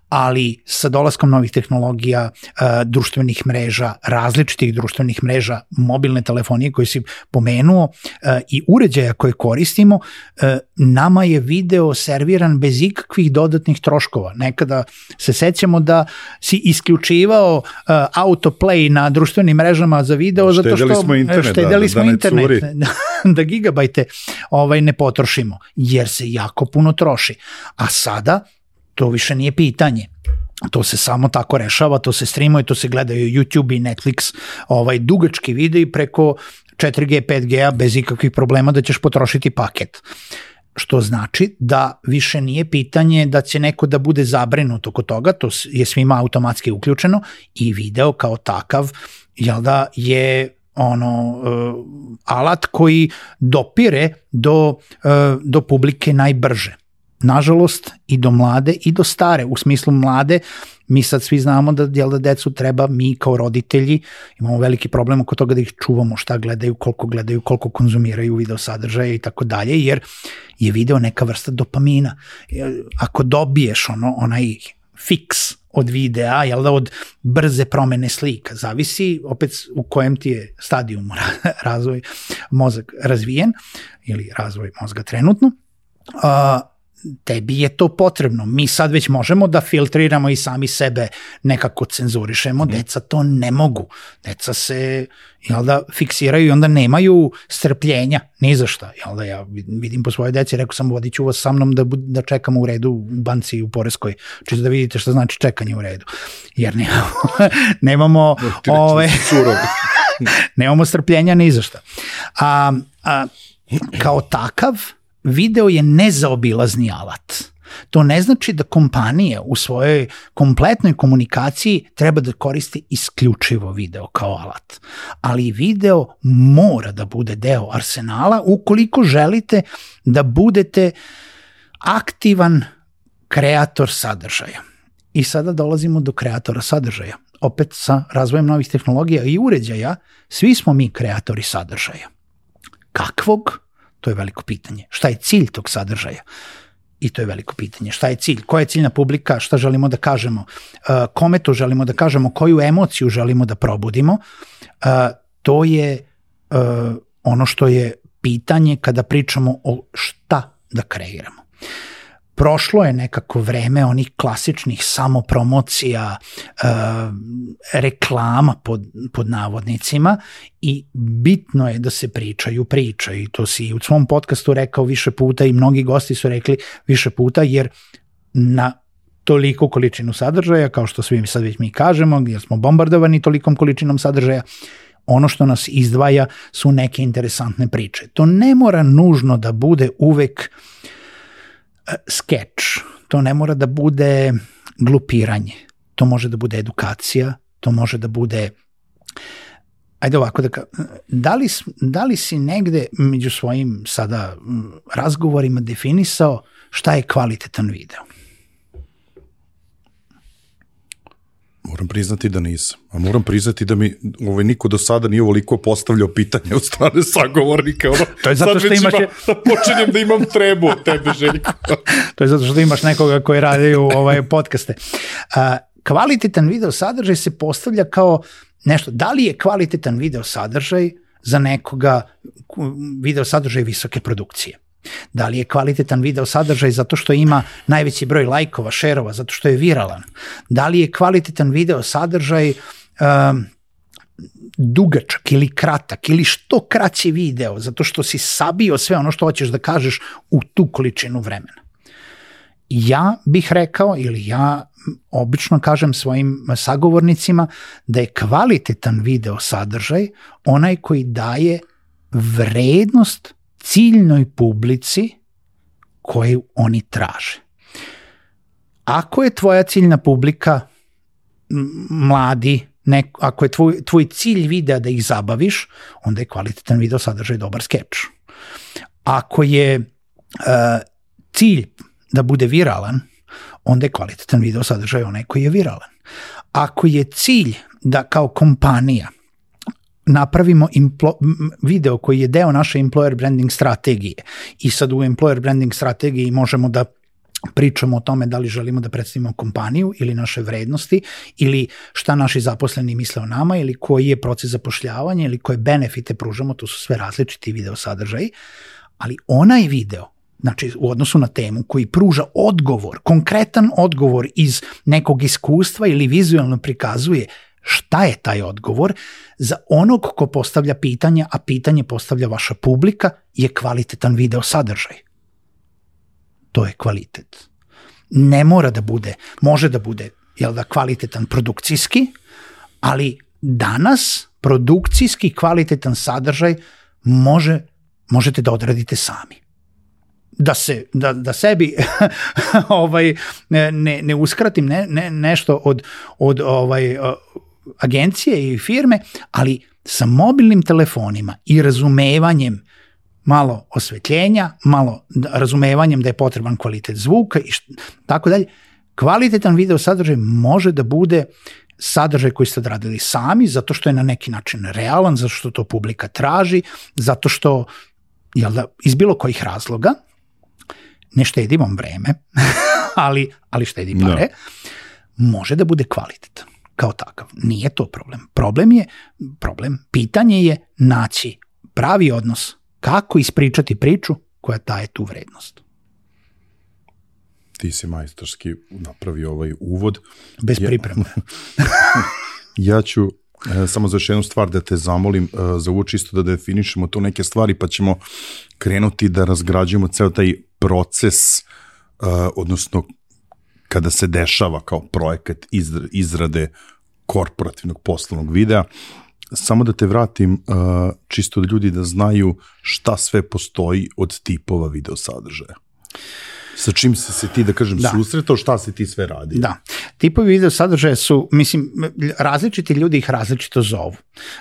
Ali sa dolaskom novih tehnologija, uh, društvenih mreža, različitih društvenih mreža, mobilne telefonije koje si pomenuo uh, i uređaja koje koristimo, uh, nama je video serviran serviran bez ikakvih dodatnih troškova. Nekada se sećamo da si isključivao uh, autoplay na društvenim mrežama za video Štedeli zato što smo internet, štedeli da, smo da ne internet curi. da gigabajte ovaj ne potrošimo jer se jako puno troši. A sada to više nije pitanje to se samo tako rešava, to se streamuje, to se gledaju YouTube i Netflix, ovaj dugački videi preko 4G, 5G-a bez ikakvih problema da ćeš potrošiti paket što znači da više nije pitanje da će neko da bude zabrinut oko toga, to je svima automatski uključeno i video kao takav, jel da, je ono uh, alat koji dopire do, uh, do publike najbrže. Nažalost, i do mlade i do stare. U smislu mlade, mi sad svi znamo da, jel da decu treba, mi kao roditelji imamo veliki problem oko toga da ih čuvamo šta gledaju, koliko gledaju, koliko konzumiraju video sadržaje i tako dalje, jer je video neka vrsta dopamina. Ako dobiješ ono, onaj fiks od videa, jel da, od brze promene slika. Zavisi opet u kojem ti je stadijumu razvoj mozak razvijen ili razvoj mozga trenutno. Uh, tebi je to potrebno. Mi sad već možemo da filtriramo i sami sebe nekako cenzurišemo, mm. deca to ne mogu. Deca se jel da, fiksiraju i onda nemaju strpljenja, ni za šta. Jel da, ja vidim po svojoj deci, rekao sam vodit ću vas sa mnom da, da čekamo u redu u banci i u Poreskoj, čisto da vidite šta znači čekanje u redu. Jer nemamo, nemamo ove, nemamo strpljenja ni za šta. A, a, kao takav, video je nezaobilazni alat. To ne znači da kompanija u svojoj kompletnoj komunikaciji treba da koristi isključivo video kao alat. Ali video mora da bude deo arsenala ukoliko želite da budete aktivan kreator sadržaja. I sada dolazimo do kreatora sadržaja. Opet sa razvojem novih tehnologija i uređaja, svi smo mi kreatori sadržaja. Kakvog? To je veliko pitanje. Šta je cilj tog sadržaja? I to je veliko pitanje. Šta je cilj? Koja je ciljna publika? Šta želimo da kažemo? Uh, kome to želimo da kažemo? Koju emociju želimo da probudimo? Uh, to je uh, ono što je pitanje kada pričamo o šta da kreiramo. Prošlo je nekako vreme onih klasičnih samopromocija, e, reklama pod, pod navodnicima i bitno je da se pričaju priče i to si u svom podcastu rekao više puta i mnogi gosti su rekli više puta jer na toliko količinu sadržaja, kao što svi sad već mi kažemo, jer smo bombardovani tolikom količinom sadržaja, ono što nas izdvaja su neke interesantne priče. To ne mora nužno da bude uvek e, skeč, to ne mora da bude glupiranje, to može da bude edukacija, to može da bude ajde ovako da ka, da li, da li si negde među svojim sada razgovorima definisao šta je kvalitetan video? Moram priznati da nisam. A moram priznati da mi ovaj, niko do sada nije ovoliko postavljao pitanje od strane sagovornika. Ono, to je zato što imaš... Ima, da počinjem da imam trebu od tebe, Željko. to je zato što imaš nekoga koji radi u ovaj, podcaste. A, kvalitetan video sadržaj se postavlja kao nešto. Da li je kvalitetan video sadržaj za nekoga video sadržaj visoke produkcije? Da li je kvalitetan video sadržaj zato što ima najveći broj lajkova, šerova, zato što je viralan? Da li je kvalitetan video sadržaj um, dugačak ili kratak ili što kraći video zato što si sabio sve ono što hoćeš da kažeš u tu količinu vremena. Ja bih rekao ili ja obično kažem svojim sagovornicima da je kvalitetan video sadržaj onaj koji daje vrednost ciljnoj publici koju oni traže. Ako je tvoja ciljna publika mladi, nek, ako je tvoj, tvoj cilj videa da ih zabaviš, onda je kvalitetan video sadržaj dobar skeč. Ako je uh, cilj da bude viralan, onda je kvalitetan video sadržaj onaj koji je viralan. Ako je cilj da kao kompanija napravimo implo, video koji je deo naše employer branding strategije. I sad u employer branding strategiji možemo da pričamo o tome da li želimo da predstavimo kompaniju ili naše vrednosti ili šta naši zaposleni misle o nama ili koji je proces zapošljavanja ili koje benefite pružamo, to su sve različiti video sadržaji, ali onaj video znači u odnosu na temu koji pruža odgovor, konkretan odgovor iz nekog iskustva ili vizualno prikazuje šta je taj odgovor, za onog ko postavlja pitanja, a pitanje postavlja vaša publika, je kvalitetan video sadržaj. To je kvalitet. Ne mora da bude, može da bude, jel da, kvalitetan produkcijski, ali danas produkcijski kvalitetan sadržaj može, možete da odradite sami da se da, da sebi ovaj ne ne uskratim ne, ne nešto od od ovaj agencije i firme, ali sa mobilnim telefonima i razumevanjem malo osvetljenja, malo razumevanjem da je potreban kvalitet zvuka i št, tako dalje, kvalitetan video sadržaj može da bude sadržaj koji ste odradili sami, zato što je na neki način realan, zato što to publika traži, zato što, jel da, iz bilo kojih razloga, ne štedimo vreme, ali, ali štedi pare, da. može da bude kvalitetan kao takav. Nije to problem. Problem je, problem, pitanje je naći pravi odnos kako ispričati priču koja daje tu vrednost. Ti si majstorski napravio ovaj uvod. Bez pripreme. Ja, ja ću e, samo za još jednu stvar da te zamolim, e, za čisto da definišemo tu neke stvari, pa ćemo krenuti da razgrađujemo ceo taj proces, e, odnosno kada se dešava kao projekat izrade korporativnog poslovnog videa. Samo da te vratim, uh, čisto da ljudi da znaju šta sve postoji od tipova video sadržaja. Sa čim se se ti, da kažem, da. susretao, šta se ti sve radi? Da. Tipovi video sadržaja su, mislim, različiti ljudi ih različito zovu.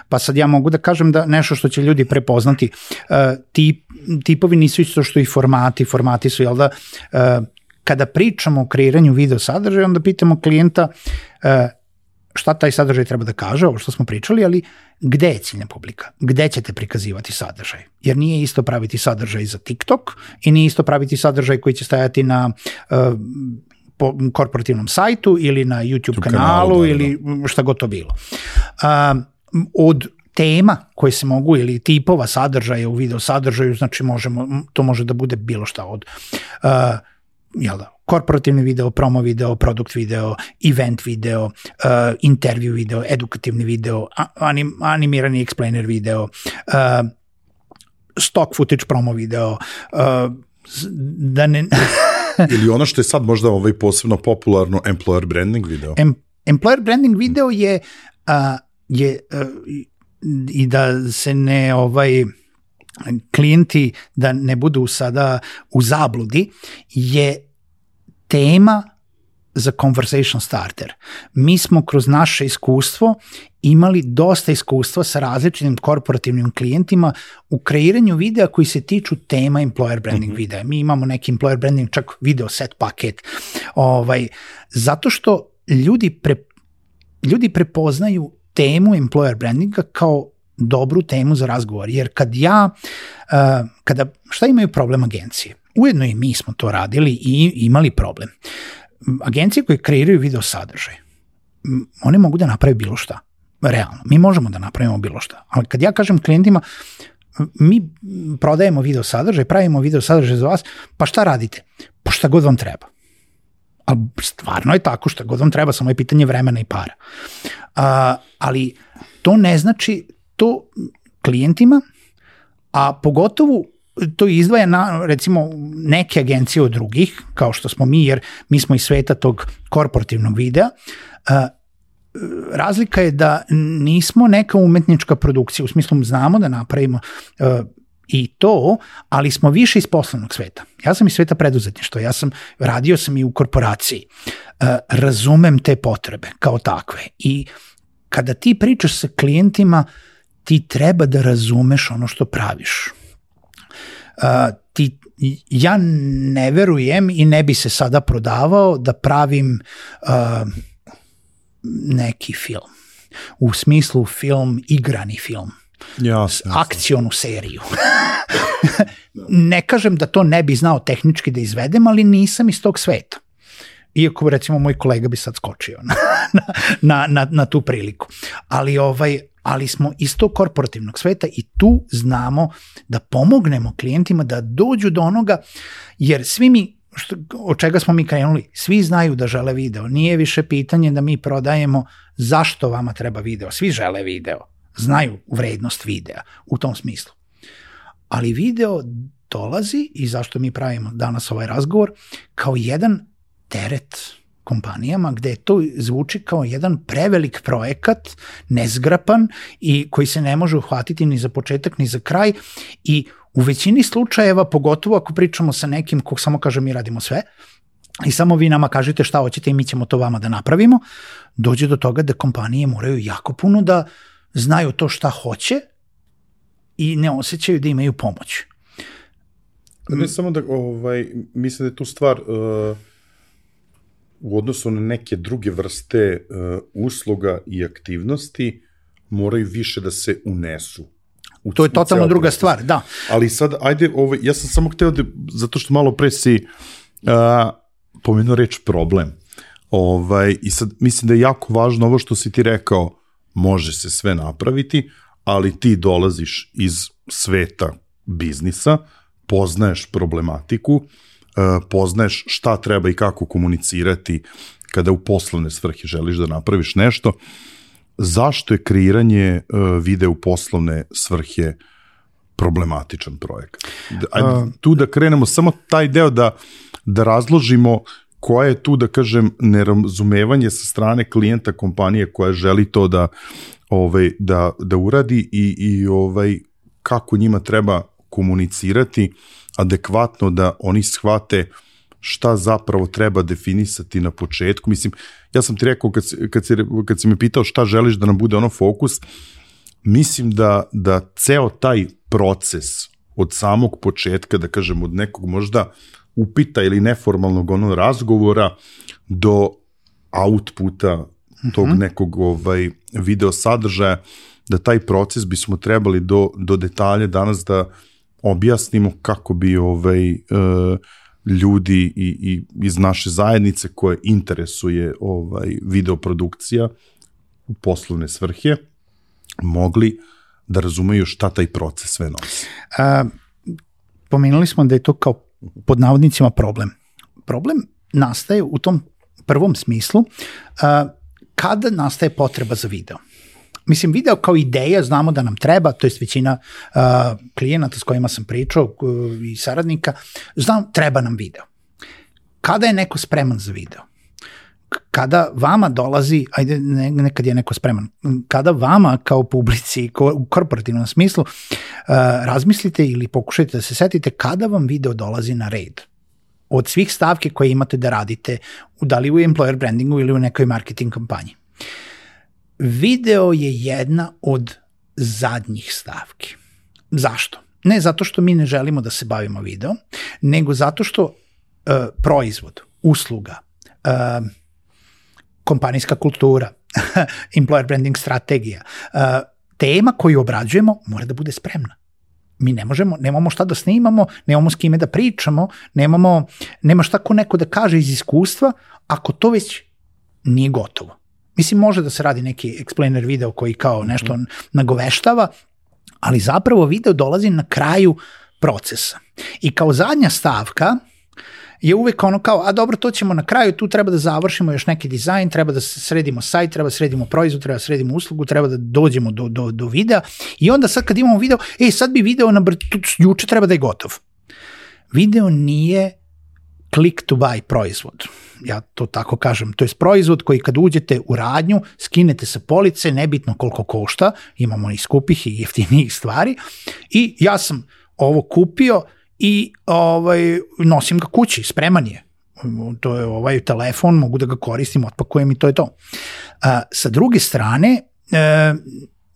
Pa sad ja mogu da kažem da nešto što će ljudi prepoznati, uh, tip, tipovi nisu isto što i formati, formati su, jel da, uh, kada pričamo o kreiranju video sadržaja, onda pitamo klijenta uh, šta taj sadržaj treba da kaže, ovo što smo pričali, ali gde je ciljna publika? Gde ćete prikazivati sadržaj? Jer nije isto praviti sadržaj za TikTok i nije isto praviti sadržaj koji će stajati na uh, po korporativnom sajtu ili na YouTube tu kanalu, kanalu da, da, ili da. šta god to bilo. Uh, od tema koje se mogu ili tipova sadržaja u video sadržaju, znači možemo, to može da bude bilo šta od uh, jel da, korporativni video, promo video, produkt video, event video, uh, intervju video, edukativni video, anim, animirani explainer video, uh, stock footage promo video, uh, da ne... Ili ono što je sad možda ovaj posebno popularno employer branding video. Em, employer branding video je, uh, je uh, i da se ne ovaj klijenti da ne budu sada u zabludi je tema za conversation starter. Mi smo kroz naše iskustvo imali dosta iskustva sa različitim korporativnim klijentima u kreiranju videa koji se tiču tema employer branding mm -hmm. videa. Mi imamo neki employer branding čak video set paket. Ovaj, zato što ljudi, pre, ljudi prepoznaju temu employer brandinga kao dobru temu za razgovor, jer kad ja, uh, kada, šta imaju problem agencije? Ujedno i mi smo to radili i imali problem. Agencije koje kreiraju video sadržaj, one mogu da naprave bilo šta. Realno. Mi možemo da napravimo bilo šta. Ali kad ja kažem klijentima, mi prodajemo video sadržaj, pravimo video sadržaj za vas, pa šta radite? Pa šta god vam treba. Ali stvarno je tako, šta god vam treba, samo je pitanje vremena i para. A, ali to ne znači to klijentima, a pogotovo to izdvaja na, recimo, neke agencije od drugih, kao što smo mi, jer mi smo iz sveta tog korporativnog videa, razlika je da nismo neka umetnička produkcija, u smislu znamo da napravimo i to, ali smo više iz poslovnog sveta. Ja sam iz sveta preduzetništva, ja sam, radio sam i u korporaciji. Razumem te potrebe kao takve i kada ti pričaš sa klijentima, ti treba da razumeš ono što praviš uh, ti, ja ne verujem i ne bi se sada prodavao da pravim uh, neki film. U smislu film, igrani film. Jasno. Akcionu seriju. ne kažem da to ne bi znao tehnički da izvedem, ali nisam iz tog sveta. Iako recimo moj kolega bi sad skočio na, na, na, na tu priliku. Ali ovaj ali smo iz tog korporativnog sveta i tu znamo da pomognemo klijentima da dođu do onoga, jer svi mi što, od čega smo mi krenuli, svi znaju da žele video. Nije više pitanje da mi prodajemo zašto vama treba video. Svi žele video. Znaju vrednost videa u tom smislu. Ali video dolazi i zašto mi pravimo danas ovaj razgovor kao jedan teret kompanijama gde to zvuči kao jedan prevelik projekat, nezgrapan i koji se ne može uhvatiti ni za početak ni za kraj i u većini slučajeva, pogotovo ako pričamo sa nekim kog samo kaže mi radimo sve, i samo vi nama kažete šta hoćete i mi ćemo to vama da napravimo, dođe do toga da kompanije moraju jako puno da znaju to šta hoće i ne osjećaju da imaju pomoć. Ne samo da, ovaj, mislim da je tu stvar, uh, u odnosu na neke druge vrste uh, usluga i aktivnosti moraju više da se unesu. U, to je totalno druga proces. stvar, da. Ali sad, ajde, ovaj, ja sam samo hteo da, zato što malo pre si uh, pomenuo reč problem. Ovaj, I sad mislim da je jako važno ovo što si ti rekao, može se sve napraviti, ali ti dolaziš iz sveta biznisa, poznaješ problematiku, E, poznaješ šta treba i kako komunicirati kada u poslovne svrhe želiš da napraviš nešto. Zašto je kreiranje e, videa u poslovne svrhe problematičan projekat? Ajde, tu da krenemo samo taj deo da, da razložimo koja je tu, da kažem, nerazumevanje sa strane klijenta kompanije koja želi to da, ovaj, da, da uradi i, i ovaj, kako njima treba komunicirati adekvatno da oni shvate šta zapravo treba definisati na početku. Mislim, ja sam ti rekao kad, kad, si, kad si me pitao šta želiš da nam bude ono fokus, mislim da, da ceo taj proces od samog početka, da kažem, od nekog možda upita ili neformalnog ono razgovora do outputa tog mm -hmm. nekog ovaj video sadržaja da taj proces bismo trebali do, do detalje danas da objasnimo kako bi ovaj uh, ljudi i, i iz naše zajednice koje interesuje ovaj videoprodukcija u poslovne svrhe mogli da razumeju šta taj proces sve nosi. A, pomenuli smo da je to kao pod navodnicima problem. Problem nastaje u tom prvom smislu a, kada nastaje potreba za video. Mislim, video kao ideja znamo da nam treba, to je većina uh, klijenata s kojima sam pričao uh, i saradnika, znam, treba nam video. Kada je neko spreman za video? kada vama dolazi, ajde ne, nekad je neko spreman, kada vama kao publici ko, u korporativnom smislu uh, razmislite ili pokušajte da se setite kada vam video dolazi na red od svih stavke koje imate da radite, da li u employer brandingu ili u nekoj marketing kampanji. Video je jedna od zadnjih stavki. Zašto? Ne zato što mi ne želimo da se bavimo video, nego zato što uh, proizvod, usluga, uh, kompanijska kultura, employer branding strategija, uh, tema koju obrađujemo mora da bude spremna. Mi ne možemo, nemamo šta da snimamo, nemamo s kime da pričamo, nemamo, nema šta ko neko da kaže iz iskustva, ako to već nije gotovo. Mislim, može da se radi neki explainer video koji kao nešto mm. nagoveštava, ali zapravo video dolazi na kraju procesa. I kao zadnja stavka je uvek ono kao, a dobro, to ćemo na kraju, tu treba da završimo još neki dizajn, treba da sredimo sajt, treba da sredimo proizvod, treba da sredimo uslugu, treba da dođemo do, do, do videa i onda sad kad imamo video, ej, sad bi video na juče treba da je gotov. Video nije click to buy proizvod. Ja to tako kažem. To je proizvod koji kad uđete u radnju, skinete sa police, nebitno koliko košta, imamo i skupih i jeftinijih stvari i ja sam ovo kupio, i ovaj, nosim ga kući, spreman je. To je ovaj telefon, mogu da ga koristim, otpakujem i to je to. A, sa druge strane, e,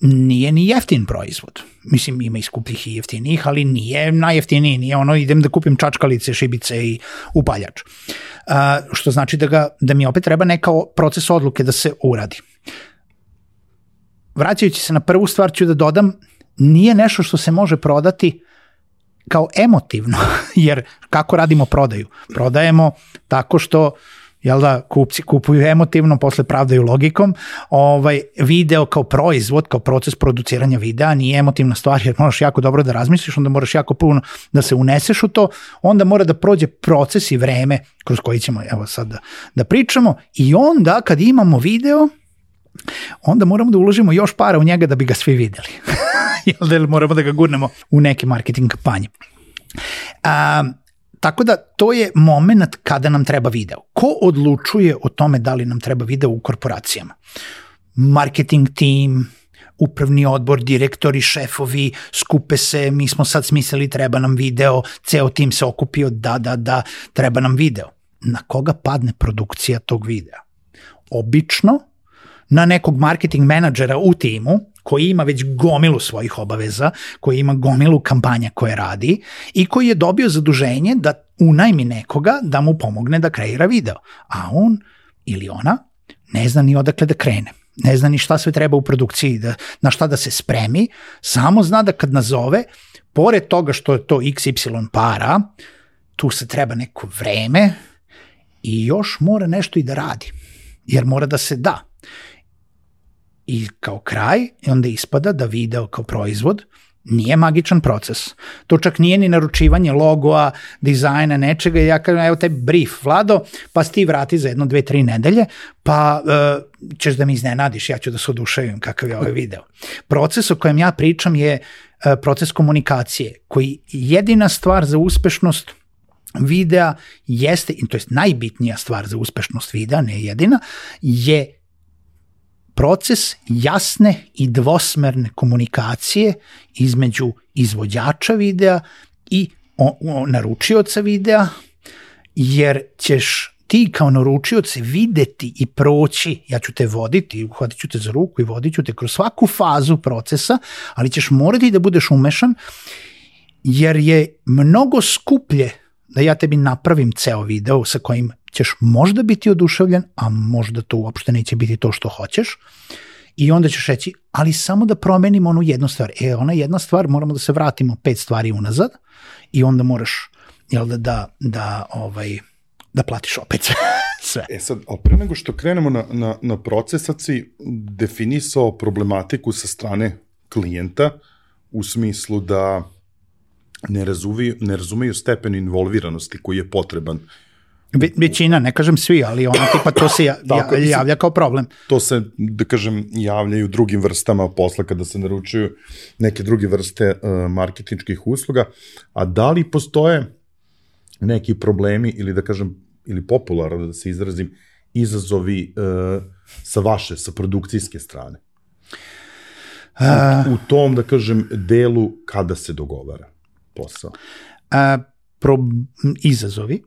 nije ni jeftin proizvod. Mislim, ima i skupljih i jeftinijih, ali nije najjeftiniji, nije ono idem da kupim čačkalice, šibice i upaljač. A, što znači da, ga, da mi opet treba neka proces odluke da se uradi. Vraćajući se na prvu stvar ću da dodam, nije nešto što se može prodati kao emotivno, jer kako radimo prodaju? Prodajemo tako što jel da, kupci kupuju emotivno, posle pravdaju logikom, ovaj, video kao proizvod, kao proces produciranja videa nije emotivna stvar, jer moraš jako dobro da razmisliš, onda moraš jako puno da se uneseš u to, onda mora da prođe proces i vreme kroz koji ćemo evo sad da, da pričamo i onda kad imamo video, onda moramo da uložimo još para u njega da bi ga svi videli. Jel da moramo da ga gurnemo u neke marketing kampanje. A, tako da to je moment kada nam treba video. Ko odlučuje o tome da li nam treba video u korporacijama? Marketing tim, upravni odbor, direktori, šefovi, skupe se, mi smo sad smislili treba nam video, ceo tim se okupio, da, da, da, treba nam video. Na koga padne produkcija tog videa? Obično na nekog marketing menadžera u timu koji ima već gomilu svojih obaveza, koji ima gomilu kampanja koje radi i koji je dobio zaduženje da unajmi nekoga da mu pomogne da kreira video. A on ili ona ne zna ni odakle da krene. Ne zna ni šta sve treba u produkciji, da, na šta da se spremi, samo zna da kad nazove, pored toga što je to XY para, tu se treba neko vreme i još mora nešto i da radi. Jer mora da se da. I kao kraj, i onda ispada da video kao proizvod nije magičan proces. To čak nije ni naručivanje logoa, dizajna, nečega. Ja kažem, evo taj brief, Vlado, pa ti vrati za jedno, dve, tri nedelje, pa uh, ćeš da mi iznenadiš, ja ću da se oduševim kakav je ovaj video. Proces o kojem ja pričam je uh, proces komunikacije, koji jedina stvar za uspešnost videa jeste, to je najbitnija stvar za uspešnost videa, ne jedina, je proces jasne i dvosmerne komunikacije između izvođača videa i o, o, naručioca videa, jer ćeš ti kao naručioc videti i proći, ja ću te voditi, uhvatit ću te za ruku i vodit ću te kroz svaku fazu procesa, ali ćeš morati da budeš umešan, jer je mnogo skuplje da ja tebi napravim ceo video sa kojim ćeš možda biti oduševljen, a možda to uopšte neće biti to što hoćeš. I onda ćeš reći, ali samo da promenimo onu jednu stvar. E, ona jedna stvar, moramo da se vratimo pet stvari unazad i onda moraš jel da, da, da, ovaj, da platiš opet sve. E sad, ali pre nego što krenemo na, na, na proces, sad si definisao problematiku sa strane klijenta u smislu da ne, razumeju, ne razumeju stepen involviranosti koji je potreban Ve, većina, ne kažem svi, ali ono tipa to se ja, Tako, ja, javlja kao problem. To se, da kažem, javljaju drugim vrstama posla kada se naručuju neke druge vrste uh, marketinčkih usluga, a da li postoje neki problemi ili da kažem, ili popularno da se izrazim, izazovi uh, sa vaše, sa produkcijske strane? U, u tom, da kažem, delu kada se dogovara posao? A, pro, izazovi.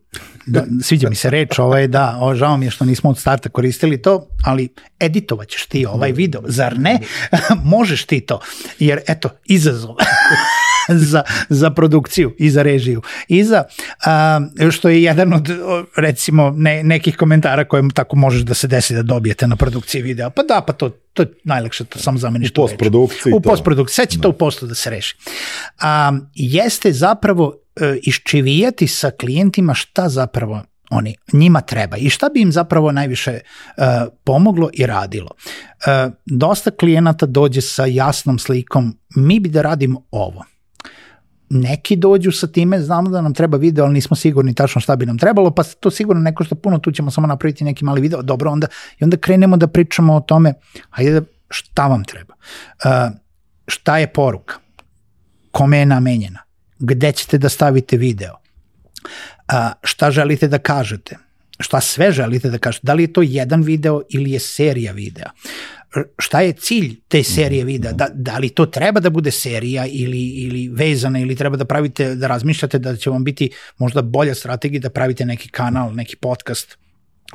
Da, sviđa mi se reč, ovaj, da, o, žao mi je što nismo od starta koristili to, ali editovat ćeš ti ovaj video, zar ne? Možeš ti to, jer eto, izazov. za, za produkciju i za režiju. I za, a, što je jedan od, recimo, ne, nekih komentara koje tako možeš da se desi da dobijete na produkciji videa. Pa da, pa to, to je najlakše, to samo zameniš u postprodukciji. U postprodukciji, sve će to u postu da se reši. A, jeste zapravo e, iščivijati sa klijentima šta zapravo oni njima treba i šta bi im zapravo najviše uh, pomoglo i radilo. Uh, dosta klijenata dođe sa jasnom slikom, mi bi da radimo ovo neki dođu sa time, znamo da nam treba video, ali nismo sigurni tačno šta bi nam trebalo, pa to sigurno neko što puno, tu ćemo samo napraviti neki mali video, dobro, onda, i onda krenemo da pričamo o tome, hajde da, šta vam treba, uh, šta je poruka, kome je namenjena, gde ćete da stavite video, uh, šta želite da kažete, šta sve želite da kažete, da li je to jedan video ili je serija videa. Uh, šta je cilj te serije mhm. videa, da, da li to treba da bude serija ili, ili vezana ili treba da pravite, da razmišljate da će vam biti možda bolja strategija da pravite neki kanal, neki podcast,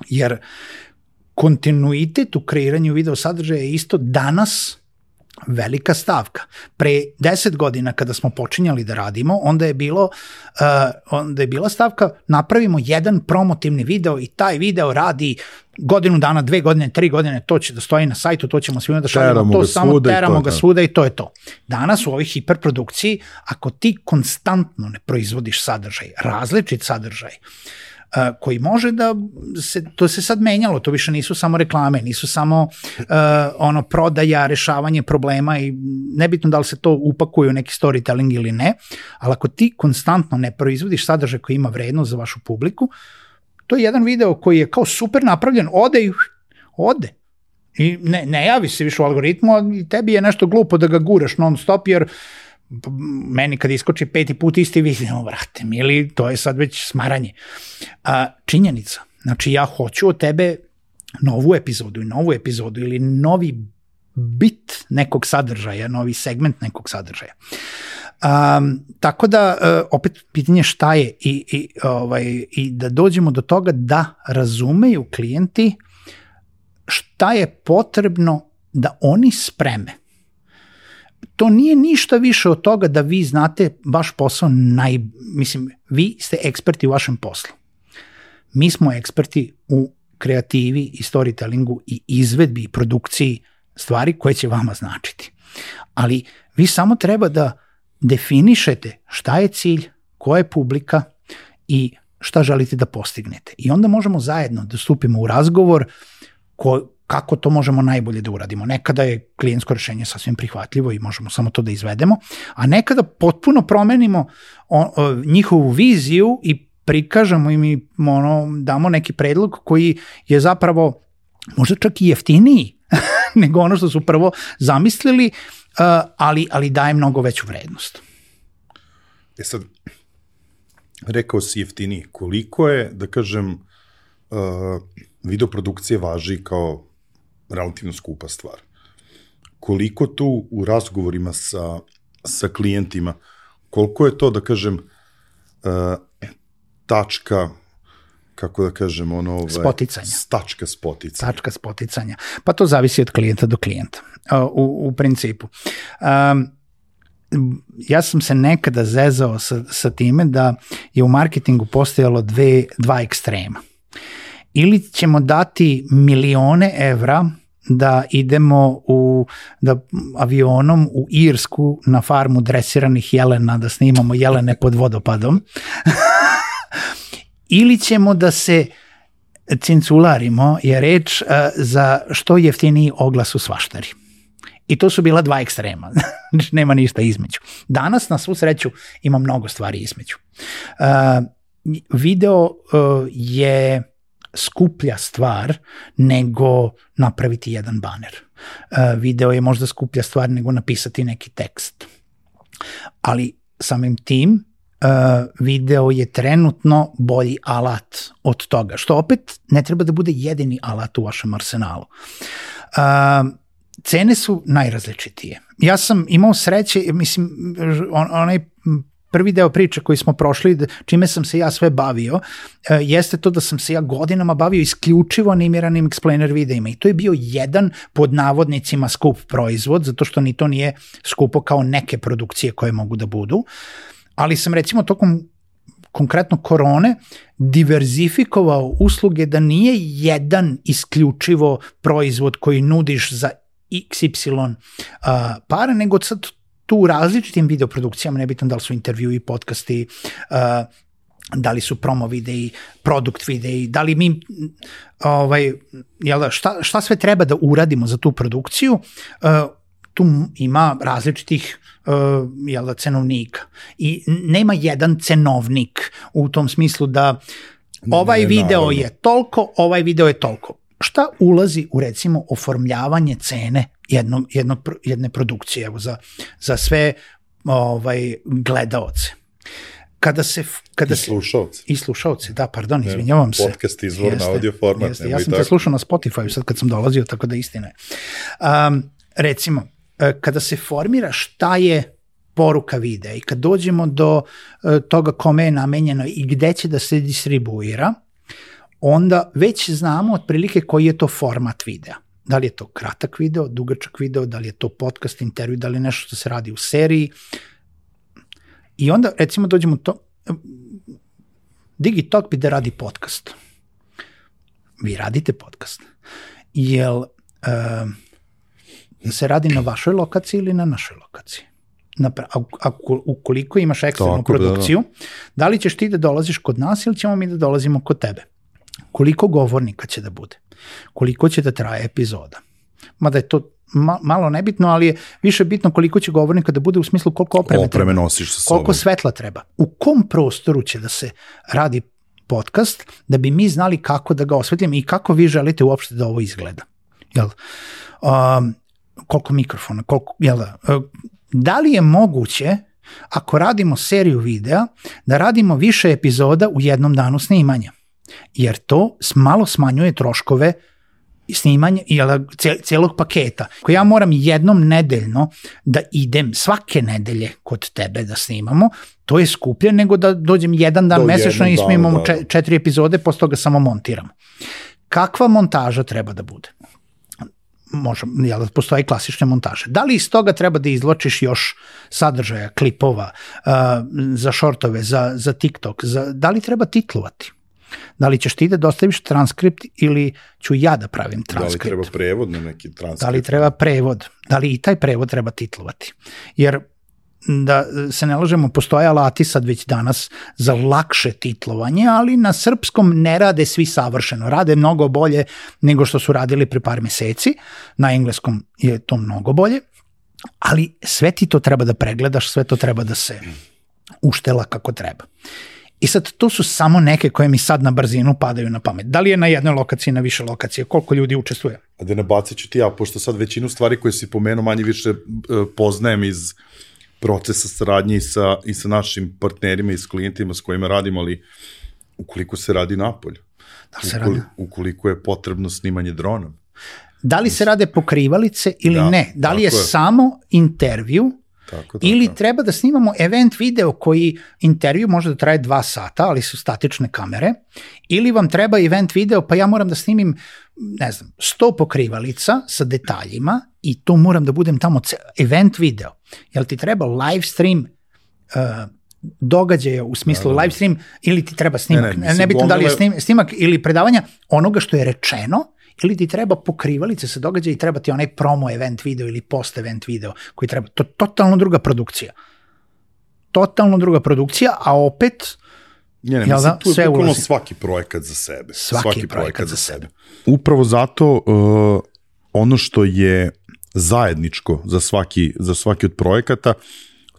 jer kontinuitet u kreiranju video sadržaja je isto danas velika stavka. Pre 10 godina kada smo počinjali da radimo, onda je bilo uh, onda je bila stavka napravimo jedan promotivni video i taj video radi godinu dana, dve godine, tri godine, to će da stoji na sajtu, to ćemo svima da šaljemo, to samo teramo ga svuda i to je to. Danas u ovoj hiperprodukciji, ako ti konstantno ne proizvodiš sadržaj, različit sadržaj, uh, koji može da se, to se sad menjalo, to više nisu samo reklame, nisu samo uh, ono prodaja, rešavanje problema i nebitno da li se to upakuje u neki storytelling ili ne, ali ako ti konstantno ne proizvodiš sadržaj koji ima vrednost za vašu publiku, to je jedan video koji je kao super napravljen, ode i ode. I ne, ne javi se više u algoritmu, a tebi je nešto glupo da ga guraš non stop, jer uh, meni kad iskoči peti put isti video, vrate mi, ili to je sad već smaranje. A, činjenica, znači ja hoću od tebe novu epizodu i novu epizodu ili novi bit nekog sadržaja, novi segment nekog sadržaja. Um, tako da, uh, opet pitanje šta je i, i, ovaj, i da dođemo do toga da razumeju klijenti šta je potrebno da oni spreme to nije ništa više od toga da vi znate vaš posao naj, mislim, vi ste eksperti u vašem poslu. Mi smo eksperti u kreativi i storytellingu i izvedbi i produkciji stvari koje će vama značiti. Ali vi samo treba da definišete šta je cilj, koja je publika i šta želite da postignete. I onda možemo zajedno da stupimo u razgovor ko, kako to možemo najbolje da uradimo. Nekada je klijentsko rešenje sasvim prihvatljivo i možemo samo to da izvedemo, a nekada potpuno promenimo o, o, njihovu viziju i prikažemo im i ono, damo neki predlog koji je zapravo možda čak i jeftiniji nego ono što su prvo zamislili, ali, ali daje mnogo veću vrednost. E sad, rekao si jeftiniji, koliko je, da kažem, uh, videoprodukcije važi kao relativno skupa stvar. Koliko tu u razgovorima sa, sa klijentima, koliko je to, da kažem, uh, tačka kako da kažem, ono... Ovaj, spoticanja. Tačka spoticanja. Tačka spoticanja. Pa to zavisi od klijenta do klijenta, u, u principu. Um, ja sam se nekada zezao sa, sa time da je u marketingu postojalo dve, dva ekstrema. Ili ćemo dati milione evra da idemo u, da avionom u Irsku na farmu dresiranih jelena da snimamo jelene pod vodopadom. Ili ćemo da se cincularimo je reč uh, za što jeftiniji oglas u svaštari. I to su bila dva ekstrema. Znači, nema ništa između. Danas, na svu sreću, ima mnogo stvari između. Uh, video uh, je skuplja stvar nego napraviti jedan baner. Uh, video je možda skuplja stvar nego napisati neki tekst. Ali samim tim uh, video je trenutno bolji alat od toga, što opet ne treba da bude jedini alat u vašem arsenalu. Uh, cene su najrazličitije. Ja sam imao sreće, mislim, on, onaj prvi deo priče koji smo prošli, čime sam se ja sve bavio, e, jeste to da sam se ja godinama bavio isključivo animiranim explainer videima i to je bio jedan pod navodnicima skup proizvod, zato što ni to nije skupo kao neke produkcije koje mogu da budu, ali sam recimo tokom konkretno korone diverzifikovao usluge da nije jedan isključivo proizvod koji nudiš za XY uh, para, nego sad tu u različitim videoprodukcijama, nebitno da li su intervjui, podcasti, uh, da li su promo videi, produkt videi, da li mi ovaj, jel da, šta, šta sve treba da uradimo za tu produkciju, uh, tu ima različitih uh, jel da, cenovnika. I nema jedan cenovnik u tom smislu da ovaj ne, video naravno. je toliko, ovaj video je toliko. Šta ulazi u recimo oformljavanje cene jednog, jednog, jedne produkcije evo, za, za sve ovaj, gledaoce? kada se kada I slušaoci. I slušaoci, da, pardon, izvinjavam se. Podcast izvor na audio format. Jeste, ja sam te slušao na Spotify sad kad sam dolazio, tako da istina je. Um, recimo, e, kada se formira šta je poruka videa i kad dođemo do uh, toga kome je namenjeno i gde će da se distribuira, onda već znamo otprilike koji je to format videa. Da li je to kratak video, dugačak video, da li je to podcast, intervju, da li je nešto što se radi u seriji. I onda recimo dođemo to, Digitalk bi da radi podcast. Vi radite podcast. Jel uh, se radi na vašoj lokaciji ili na našoj lokaciji? Na, a, a, ukoliko imaš eksternu Tako, produkciju, da, da. da li ćeš ti da dolaziš kod nas ili ćemo mi da dolazimo kod tebe? koliko govornika će da bude, koliko će da traje epizoda. Mada je to ma, malo nebitno, ali je više bitno koliko će govornika da bude u smislu koliko opreme, opreme treba, nosiš sa sobom. koliko svetla treba. U kom prostoru će da se radi podcast da bi mi znali kako da ga osvetljamo i kako vi želite uopšte da ovo izgleda. Jel? Um, koliko mikrofona, koliko, jel da, uh, da li je moguće ako radimo seriju videa da radimo više epizoda u jednom danu snimanja? Jer to malo smanjuje troškove snimanja i celog paketa. Ako ja moram jednom nedeljno da idem svake nedelje kod tebe da snimamo, to je skuplje nego da dođem jedan dan Do mesečno i snimamo da, da. četiri epizode, posle toga samo montiramo. Kakva montaža treba da bude? može, jel, postoji klasične montaže. Da li iz toga treba da izločiš još sadržaja, klipova, uh, za šortove, za, za TikTok, za, da li treba titlovati? Da li ćeš ti da dostaviš transkript ili ću ja da pravim transkript? Da li treba prevod na neki transkript? Da li treba prevod? Da li i taj prevod treba titlovati? Jer da se ne lažemo, postoje alati sad već danas za lakše titlovanje, ali na srpskom ne rade svi savršeno. Rade mnogo bolje nego što su radili pre par meseci. Na engleskom je to mnogo bolje. Ali sve ti to treba da pregledaš, sve to treba da se uštela kako treba. I sad to su samo neke koje mi sad na brzinu padaju na pamet. Da li je na jednoj lokaciji, na više lokacije, koliko ljudi učestvuje? A da nabacit ću ti ja, pošto sad većinu stvari koje si pomenuo manje više e, poznajem iz procesa saradnje i sa, i sa našim partnerima i s klijentima s kojima radimo, ali ukoliko se radi napolju, da se radi? ukoliko je potrebno snimanje dronom. Da li se rade pokrivalice ili da, ne? Da li je, je samo intervju Tako, tako. Ili treba da snimamo event video koji intervju može da traje dva sata, ali su statične kamere, ili vam treba event video, pa ja moram da snimim, ne znam, 100 pokrivalica sa detaljima i to moram da budem tamo event video. Jel ti treba live stream uh, događaja u smislu da, da. live stream ili ti treba snimak, ne, ne, mislim, nebitno da li je snim, snimak ili predavanja onoga što je rečeno ili ti treba pokrivalice sa događaja i treba ti onaj promo event video ili post event video koji treba, to je totalno druga produkcija. Totalno druga produkcija, a opet Ne, ne, mislim, da, tu je bukvalno svaki projekat za sebe. Svaki, svaki projekat, projekat za sebe. Upravo zato uh, ono što je zajedničko za svaki, za svaki od projekata,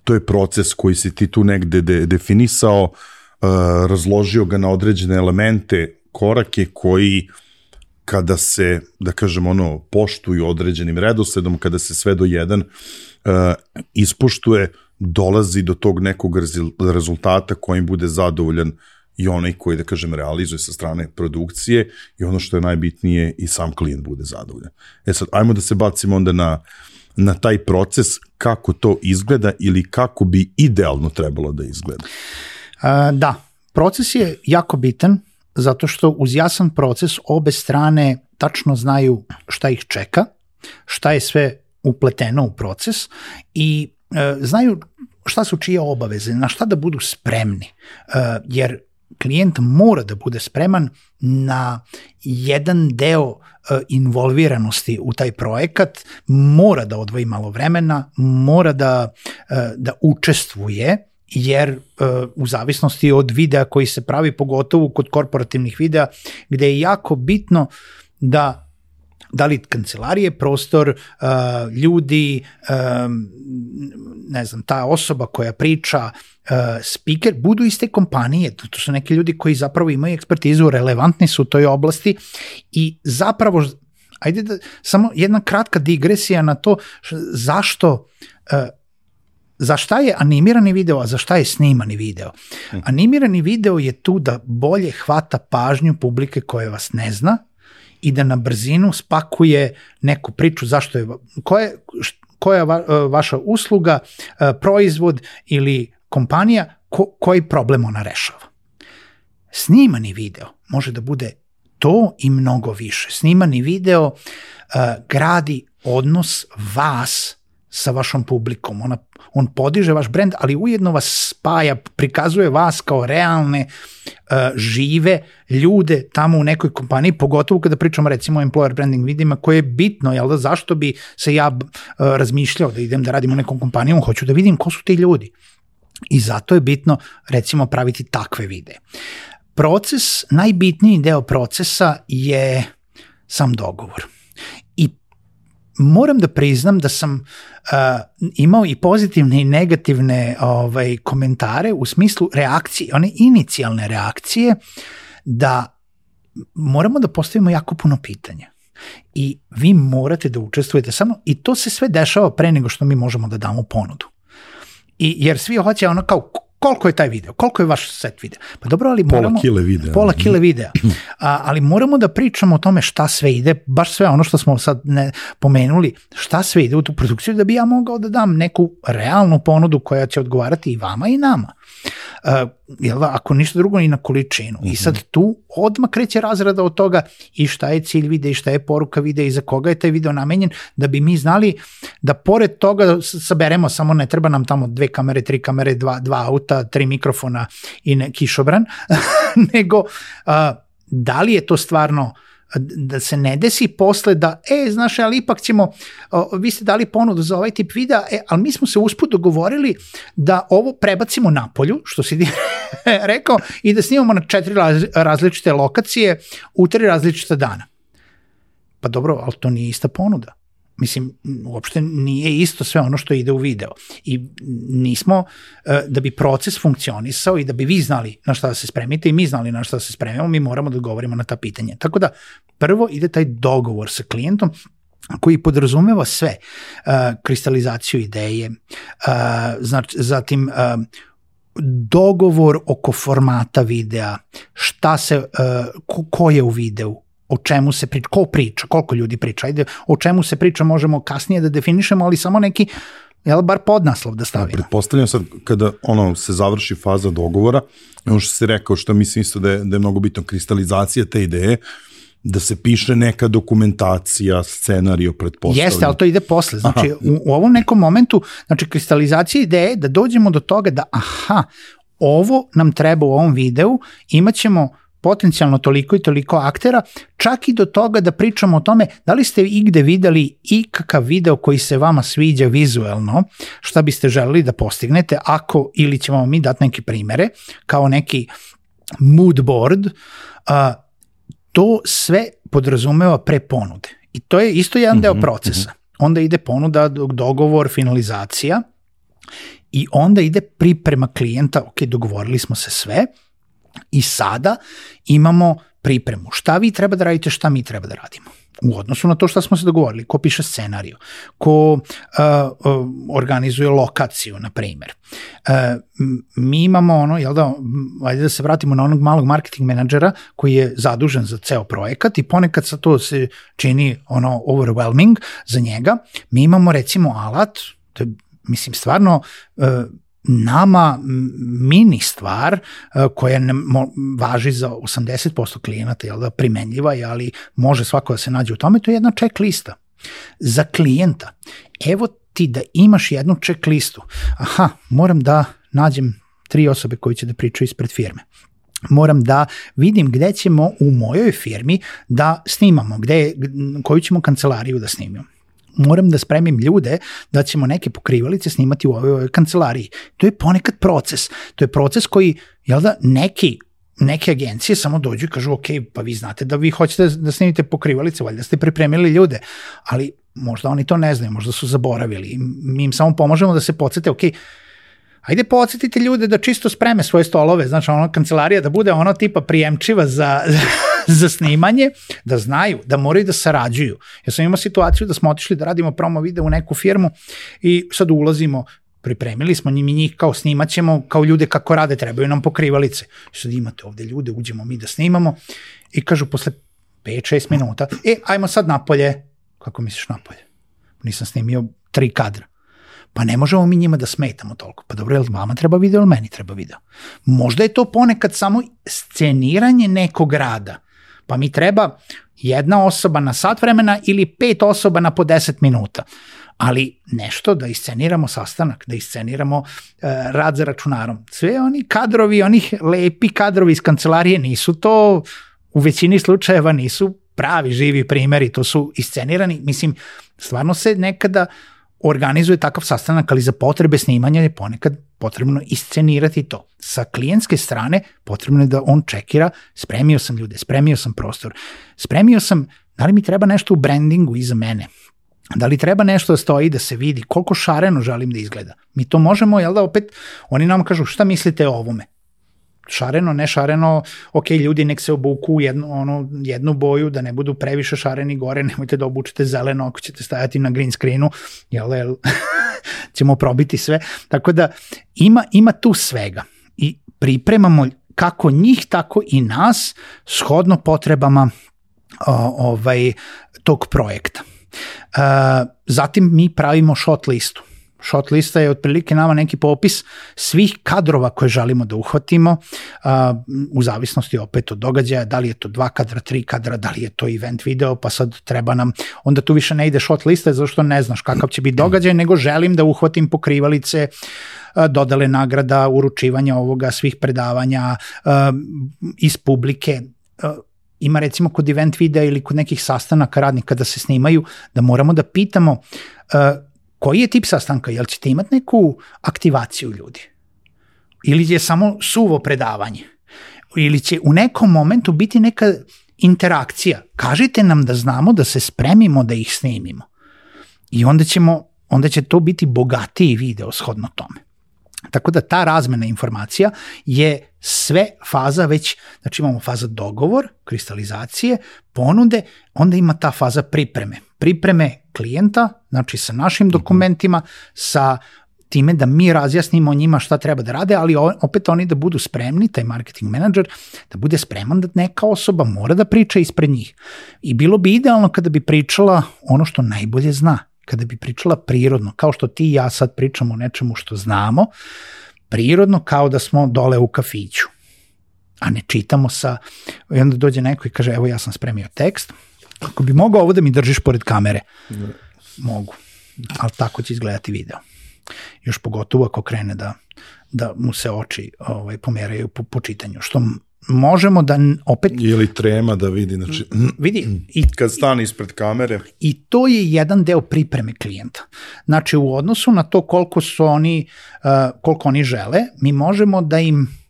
to je proces koji si ti tu negde de, definisao, uh, razložio ga na određene elemente, korake koji kada se, da kažem, ono, poštuju određenim redosledom, kada se sve do jedan uh, ispoštuje, dolazi do tog nekog rezultata kojim bude zadovoljan i onaj koji, da kažem, realizuje sa strane produkcije i ono što je najbitnije i sam klijent bude zadovoljan. E sad, ajmo da se bacimo onda na, na taj proces, kako to izgleda ili kako bi idealno trebalo da izgleda. Uh, da, proces je jako bitan, zato što uz jasan proces obe strane tačno znaju šta ih čeka, šta je sve upleteno u proces i e, znaju šta su čije obaveze, na šta da budu spremni, e, jer klijent mora da bude spreman na jedan deo e, involviranosti u taj projekat, mora da odvoji malo vremena, mora da, e, da učestvuje, jer e, u zavisnosti od videa koji se pravi, pogotovo kod korporativnih videa, gde je jako bitno da da li kancelarije, prostor, uh, ljudi, um, ne znam, ta osoba koja priča, uh, speaker, budu iste kompanije, to su neki ljudi koji zapravo imaju ekspertizu, relevantni su u toj oblasti i zapravo, ajde da, samo jedna kratka digresija na to zašto uh, za šta je animirani video, a za šta je snimani video. Hm. Animirani video je tu da bolje hvata pažnju publike koje vas ne zna i da na brzinu spakuje neku priču zašto je, koja, koja je vaša usluga, e, proizvod ili kompanija, ko, koji problem ona rešava. Snimani video može da bude to i mnogo više. Snimani video uh, gradi odnos vas sa vašom publikom. Ona, on podiže vaš brend, ali ujedno vas spaja, prikazuje vas kao realne, uh, žive ljude tamo u nekoj kompaniji, pogotovo kada pričamo recimo o employer branding vidima, koje je bitno, jel da, zašto bi se ja uh, razmišljao da idem da radim u nekom kompaniju, hoću da vidim ko su ti ljudi. I zato je bitno, recimo, praviti takve videe. Proces, najbitniji deo procesa je sam dogovor moram da priznam da sam uh, imao i pozitivne i negativne ovaj komentare u smislu reakcije, one inicijalne reakcije da moramo da postavimo jako puno pitanja. I vi morate da učestvujete samo i to se sve dešava pre nego što mi možemo da damo ponudu. I, jer svi hoće ono kao koliko je taj video, koliko je vaš set videa. Pa dobro, ali pola moramo... Kile videa. Pola kile videa. A, ali moramo da pričamo o tome šta sve ide, baš sve ono što smo sad ne, pomenuli, šta sve ide u tu produkciju da bi ja mogao da dam neku realnu ponudu koja će odgovarati i vama i nama jel da, ako ništa drugo i na količinu. Mm -hmm. I sad mhm. tu odmah kreće razrada od toga i šta je cilj videa i šta je poruka videa i za koga je taj video namenjen, da bi mi znali da pored toga saberemo, samo ne treba nam tamo dve kamere, tri kamere, dva, dva auta, tri mikrofona i ne, kišobran, nego uh, da li je to stvarno uh, da se ne desi posle da, e, znaš, ali ipak ćemo, o, vi ste dali ponudu za ovaj tip videa, e, ali mi smo se usput dogovorili da ovo prebacimo na polju, što si rekao, i da snimamo na četiri različite lokacije u tri različita dana. Pa dobro, ali to nije ista ponuda. Mislim, uopšte nije isto sve ono što ide u video. I nismo, e, da bi proces funkcionisao i da bi vi znali na šta da se spremite i mi znali na šta da se spremimo, mi moramo da odgovorimo na ta pitanja. Tako da, prvo ide taj dogovor sa klijentom, koji podrazumeva sve, uh, kristalizaciju ideje, znači, zatim dogovor oko formata videa, šta se, ko je u videu, o čemu se priča, ko priča, koliko ljudi priča, ajde, o čemu se priča možemo kasnije da definišemo, ali samo neki jel, bar podnaslov da stavimo. Pretpostavljam sad kada ono se završi faza dogovora, ono što se rekao, što mislim isto da je, da je mnogo bitno, kristalizacija te ideje, da se piše neka dokumentacija, scenario, pretpostavljam. Jeste, ali to ide posle. Znači, u, u ovom nekom momentu, znači, kristalizacija ideje da dođemo do toga da, aha, ovo nam treba u ovom videu, imaćemo potencijalno toliko i toliko aktera, čak i do toga da pričamo o tome da li ste igde videli ikakav video koji se vama sviđa vizuelno, šta biste želeli da postignete, ako ili ćemo mi dati neke primere, kao neki mood board, a, to sve podrazumeva pre ponude. I to je isto jedan deo mhm, procesa. Mhm. Onda ide ponuda, dogovor, finalizacija i onda ide priprema klijenta, ok, dogovorili smo se sve, I sada imamo pripremu. Šta vi treba da radite, šta mi treba da radimo u odnosu na to što smo se dogovorili, ko piše scenariju, ko uh, uh, organizuje lokaciju, na primer. Uh, mi imamo ono, jel da, ajde da se vratimo na onog malog marketing menadžera koji je zadužen za ceo projekat i ponekad sa to se čini ono overwhelming za njega. Mi imamo recimo alat, to je mislim stvarno uh, nama mini stvar e, koja ne mo, važi za 80% klijenata, jel da, primenljiva je, ali može svako da se nađe u tome, to je jedna checklista. Za klijenta, evo ti da imaš jednu checklistu. Aha, moram da nađem tri osobe koji će da pričaju ispred firme moram da vidim gde ćemo u mojoj firmi da snimamo, gde, koju ćemo kancelariju da snimimo moram da spremim ljude da ćemo neke pokrivalice snimati u ovoj, ovoj kancelariji. To je ponekad proces. To je proces koji, jel da, neki neke agencije samo dođu i kažu ok, pa vi znate da vi hoćete da snimite pokrivalice, valjda ste pripremili ljude, ali možda oni to ne znaju, možda su zaboravili. Mi im samo pomožemo da se podsete, ok, ajde podsjetite ljude da čisto spreme svoje stolove, znači ono kancelarija da bude ono tipa prijemčiva za, za snimanje, da znaju, da moraju da sarađuju. Ja sam imao situaciju da smo otišli da radimo promo video u neku firmu i sad ulazimo pripremili smo njim i njih kao snimaćemo kao ljude kako rade, trebaju nam pokrivalice. Sad imate ovde ljude, uđemo mi da snimamo i kažu posle 5-6 minuta, e, ajmo sad napolje. Kako misliš napolje? Nisam snimio tri kadra. Pa ne možemo mi njima da smetamo toliko. Pa dobro, jel vama treba video ili meni treba video? Možda je to ponekad samo sceniranje nekog rada. Pa mi treba jedna osoba na sat vremena ili pet osoba na po 10 minuta. Ali nešto da isceniramo sastanak, da isceniramo uh, rad za računarom. Sve oni kadrovi, onih lepi kadrovi iz kancelarije nisu to, u većini slučajeva nisu pravi živi primeri, to su iscenirani. Mislim, stvarno se nekada organizuje takav sastanak, ali za potrebe snimanja je ponekad potrebno iscenirati to. Sa klijentske strane potrebno je da on čekira, spremio sam ljude, spremio sam prostor, spremio sam da li mi treba nešto u brandingu iza mene, da li treba nešto da stoji da se vidi koliko šareno želim da izgleda. Mi to možemo, jel da opet, oni nam kažu šta mislite o ovome šareno, ne šareno, ok, ljudi nek se obuku u jednu, ono, jednu boju, da ne budu previše šareni gore, nemojte da obučete zeleno ako ćete stajati na green screenu, jel, jel ćemo probiti sve. Tako da ima, ima tu svega i pripremamo kako njih, tako i nas shodno potrebama o, ovaj, tog projekta. E, zatim mi pravimo shot listu Shot lista je otprilike nama neki popis svih kadrova koje želimo da uhvatimo u zavisnosti opet od događaja, da li je to dva kadra, tri kadra, da li je to event video, pa sad treba nam, onda tu više ne ide shot lista zato što ne znaš kakav će biti događaj, nego želim da uhvatim pokrivalice, dodale nagrada, uručivanja ovoga, svih predavanja iz publike, ima recimo kod event videa ili kod nekih sastanaka radnika da se snimaju, da moramo da pitamo Koji je tip sastanka? Jel ćete imati neku aktivaciju ljudi? Ili je samo suvo predavanje? Ili će u nekom momentu biti neka interakcija? Kažite nam da znamo da se spremimo da ih snimimo. I onda ćemo onda će to biti bogatiji video shodno tome. Tako da ta razmena informacija je sve faza već, znači imamo faza dogovor, kristalizacije, ponude, onda ima ta faza pripreme. Pripreme klijenta, znači sa našim dokumentima, sa time da mi razjasnimo njima šta treba da rade, ali opet oni da budu spremni, taj marketing menadžer, da bude spreman da neka osoba mora da priča ispred njih. I bilo bi idealno kada bi pričala ono što najbolje zna, kada bi pričala prirodno, kao što ti i ja sad pričamo o nečemu što znamo, prirodno kao da smo dole u kafiću, a ne čitamo sa, i onda dođe neko i kaže, evo ja sam spremio tekst, ako bi mogao ovo da mi držiš pored kamere, ne. mogu, ali tako će izgledati video. Još pogotovo ako krene da, da mu se oči ovaj, pomeraju po, po čitanju, što možemo da opet... Ili trema da vidi, znači... Vidi. I, kad stane ispred kamere. I to je jedan deo pripreme klijenta. Znači, u odnosu na to koliko su oni, uh, koliko oni žele, mi možemo da im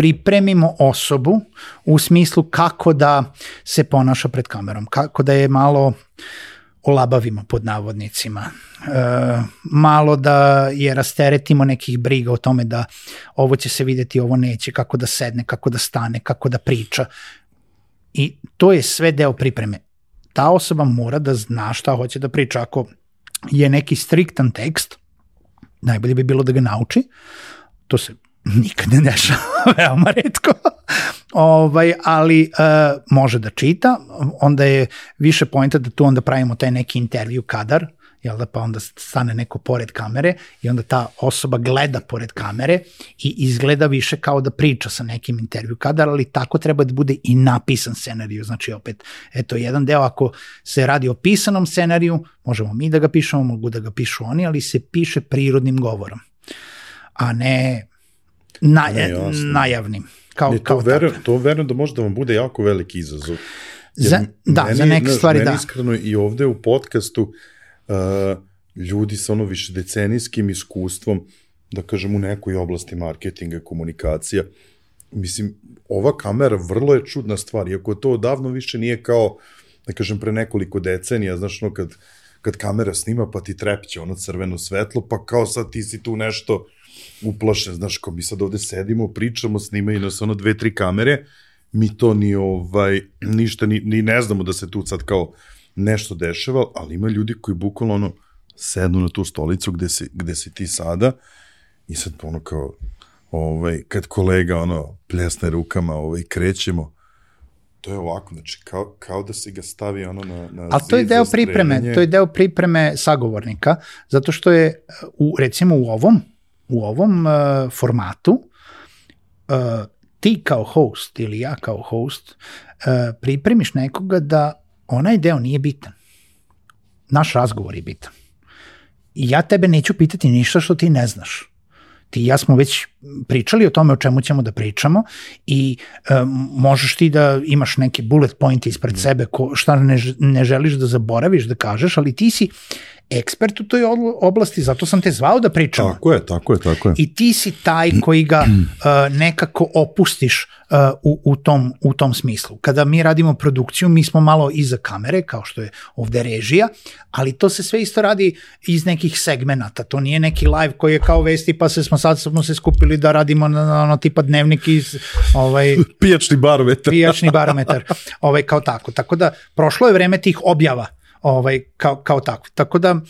pripremimo osobu u smislu kako da se ponaša pred kamerom, kako da je malo olabavimo pod navodnicima. E, malo da je rasteretimo nekih briga o tome da ovo će se videti, ovo neće, kako da sedne, kako da stane, kako da priča. I to je sve deo pripreme. Ta osoba mora da zna šta hoće da priča. Ako je neki striktan tekst, najbolje bi bilo da ga nauči. To se nikad ne dešava, veoma redko. ovaj, ali uh, može da čita, onda je više pojenta da tu onda pravimo taj neki intervju kadar, jel da, pa onda stane neko pored kamere i onda ta osoba gleda pored kamere i izgleda više kao da priča sa nekim intervju kadar, ali tako treba da bude i napisan scenariju, znači opet, eto, jedan deo ako se radi o pisanom scenariju, možemo mi da ga pišemo, mogu da ga pišu oni, ali se piše prirodnim govorom, a ne na, ne, najavnim. Kao, ne, to, kao verujem, to verujem da može da vam bude jako veliki izazov. Jer za, da, meni, za neke stvari meni da. iskreno i ovde u podcastu uh, ljudi sa ono više decenijskim iskustvom, da kažem u nekoj oblasti marketinga, komunikacija, mislim, ova kamera vrlo je čudna stvar, iako to odavno više nije kao, da kažem, pre nekoliko decenija, znaš, no, kad, kad kamera snima pa ti trepće ono crveno svetlo, pa kao sad ti si tu nešto uplašen, znaš, kao mi sad ovde sedimo, pričamo, snimaju nas ono dve, tri kamere, mi to ni ovaj, ništa, ni, ni ne znamo da se tu sad kao nešto dešava, ali ima ljudi koji bukvalno ono, sednu na tu stolicu gde si, gde si ti sada i sad ono kao, ovaj, kad kolega ono, pljesne rukama, ovaj, krećemo, to je ovako, znači kao, kao da se ga stavi ono na, na Ali to je deo pripreme, to je deo pripreme sagovornika, zato što je u, recimo u ovom, u ovom uh, formatu uh, ti kao host ili ja kao host uh, pripremiš nekoga da onaj deo nije bitan. Naš razgovor je bitan. I ja tebe neću pitati ništa što ti ne znaš ti i ja smo već pričali o tome o čemu ćemo da pričamo i um, možeš ti da imaš neke bullet point ispred mm. sebe ko, šta ne, ne želiš da zaboraviš da kažeš, ali ti si ekspert u toj oblasti, zato sam te zvao da pričamo. Tako je, tako je, tako je. I ti si taj koji ga uh, nekako opustiš uh, u, u, tom, u tom smislu. Kada mi radimo produkciju, mi smo malo iza kamere, kao što je ovde režija, ali to se sve isto radi iz nekih segmenata. To nije neki live koji je kao vesti, pa se smo sad smo se skupili da radimo na, na ono tipa dnevnik iz ovaj, pijačni barometar. pijačni barometar, ovaj, kao tako. Tako da, prošlo je vreme tih objava ovaj, kao, kao tako. Tako da, uh,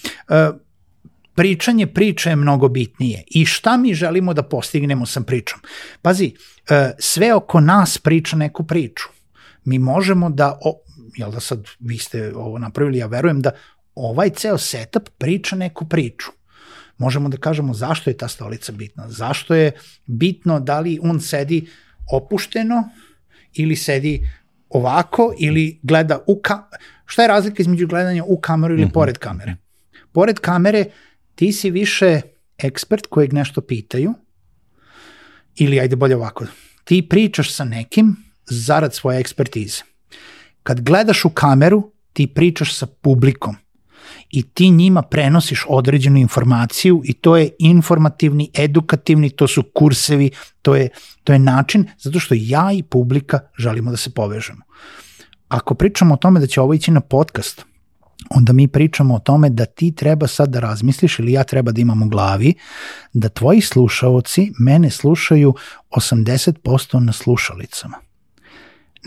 pričanje priče je mnogo bitnije i šta mi želimo da postignemo sa pričom. Pazi, uh, sve oko nas priča neku priču. Mi možemo da, o, jel da sad vi ste ovo napravili, ja verujem da ovaj ceo setup priča neku priču. Možemo da kažemo zašto je ta stolica bitna, zašto je bitno da li on sedi opušteno ili sedi ovako ili gleda u ka... Šta je razlika između gledanja u kameru ili mm -hmm. pored kamere? Pored kamere ti si više ekspert kojeg nešto pitaju ili ajde bolje ovako, ti pričaš sa nekim zarad svoje ekspertize. Kad gledaš u kameru, ti pričaš sa publikom i ti njima prenosiš određenu informaciju i to je informativni, edukativni, to su kursevi, to je, to je način zato što ja i publika želimo da se povežemo. Ako pričamo o tome da će ovo ići na podcast, onda mi pričamo o tome da ti treba sad da razmisliš ili ja treba da imam u glavi da tvoji slušaoci mene slušaju 80% na slušalicama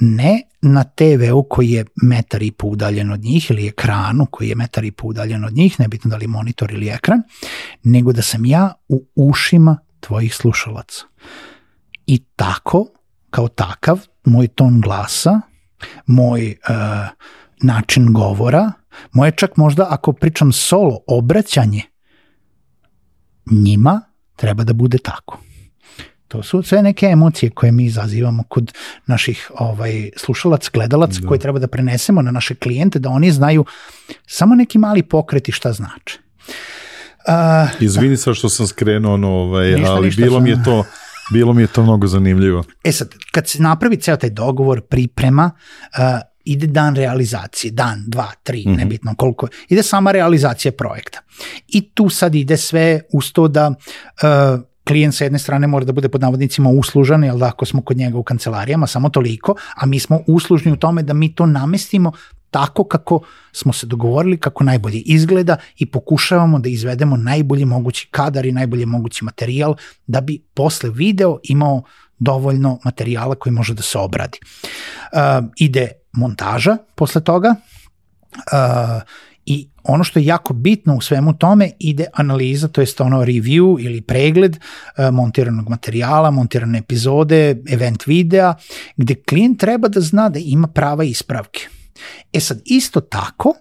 ne na TV-u koji je metar i po udaljen od njih ili ekranu koji je metar i po udaljen od njih, nebitno da li monitor ili ekran, nego da sam ja u ušima tvojih slušalaca. I tako, kao takav, moj ton glasa, moj uh, način govora, moje čak možda ako pričam solo, obraćanje njima treba da bude tako. To su sve neke emocije koje mi izazivamo kod naših ovaj slušalaca, gledalaca da. koje treba da prenesemo na naše klijente da oni znaju samo neki mali pokreti šta znače. Uh, Izvini sa što sam skrenuo, no, ovaj, ništa, ali ništa, bilo mi je to bilo mi je to mnogo zanimljivo. E sad, kad se napravi ceo taj dogovor, priprema, uh, ide dan realizacije, dan, dva, tri, mm -hmm. nebitno koliko, ide sama realizacija projekta. I tu sad ide sve uz to da uh, klijent sa jedne strane mora da bude pod navodnicima uslužan, jel da ako smo kod njega u kancelarijama, samo toliko, a mi smo uslužni u tome da mi to namestimo tako kako smo se dogovorili, kako najbolje izgleda i pokušavamo da izvedemo najbolji mogući kadar i najbolji mogući materijal da bi posle video imao dovoljno materijala koji može da se obradi. Uh, ide montaža posle toga uh, i ono što je jako bitno u svemu tome ide analiza, to jest ono review ili pregled uh, montiranog materijala, montirane epizode, event videa, gde klijent treba da zna da ima prava ispravke. E sad, isto tako, uh,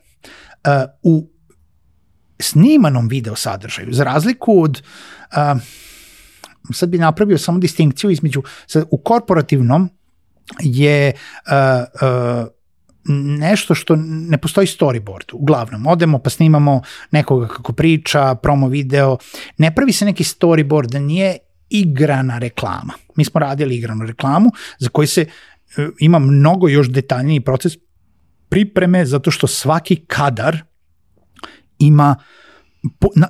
u snimanom video sadržaju, za razliku od, uh, sad bi napravio samo distinkciju između, sad, u korporativnom je uh, uh, nešto što ne postoji storyboard, uglavnom. Odemo pa snimamo nekoga kako priča, promo video, ne pravi se neki storyboard, nije igrana reklama. Mi smo radili igranu reklamu za koju se ima mnogo još detaljniji proces pripreme zato što svaki kadar ima,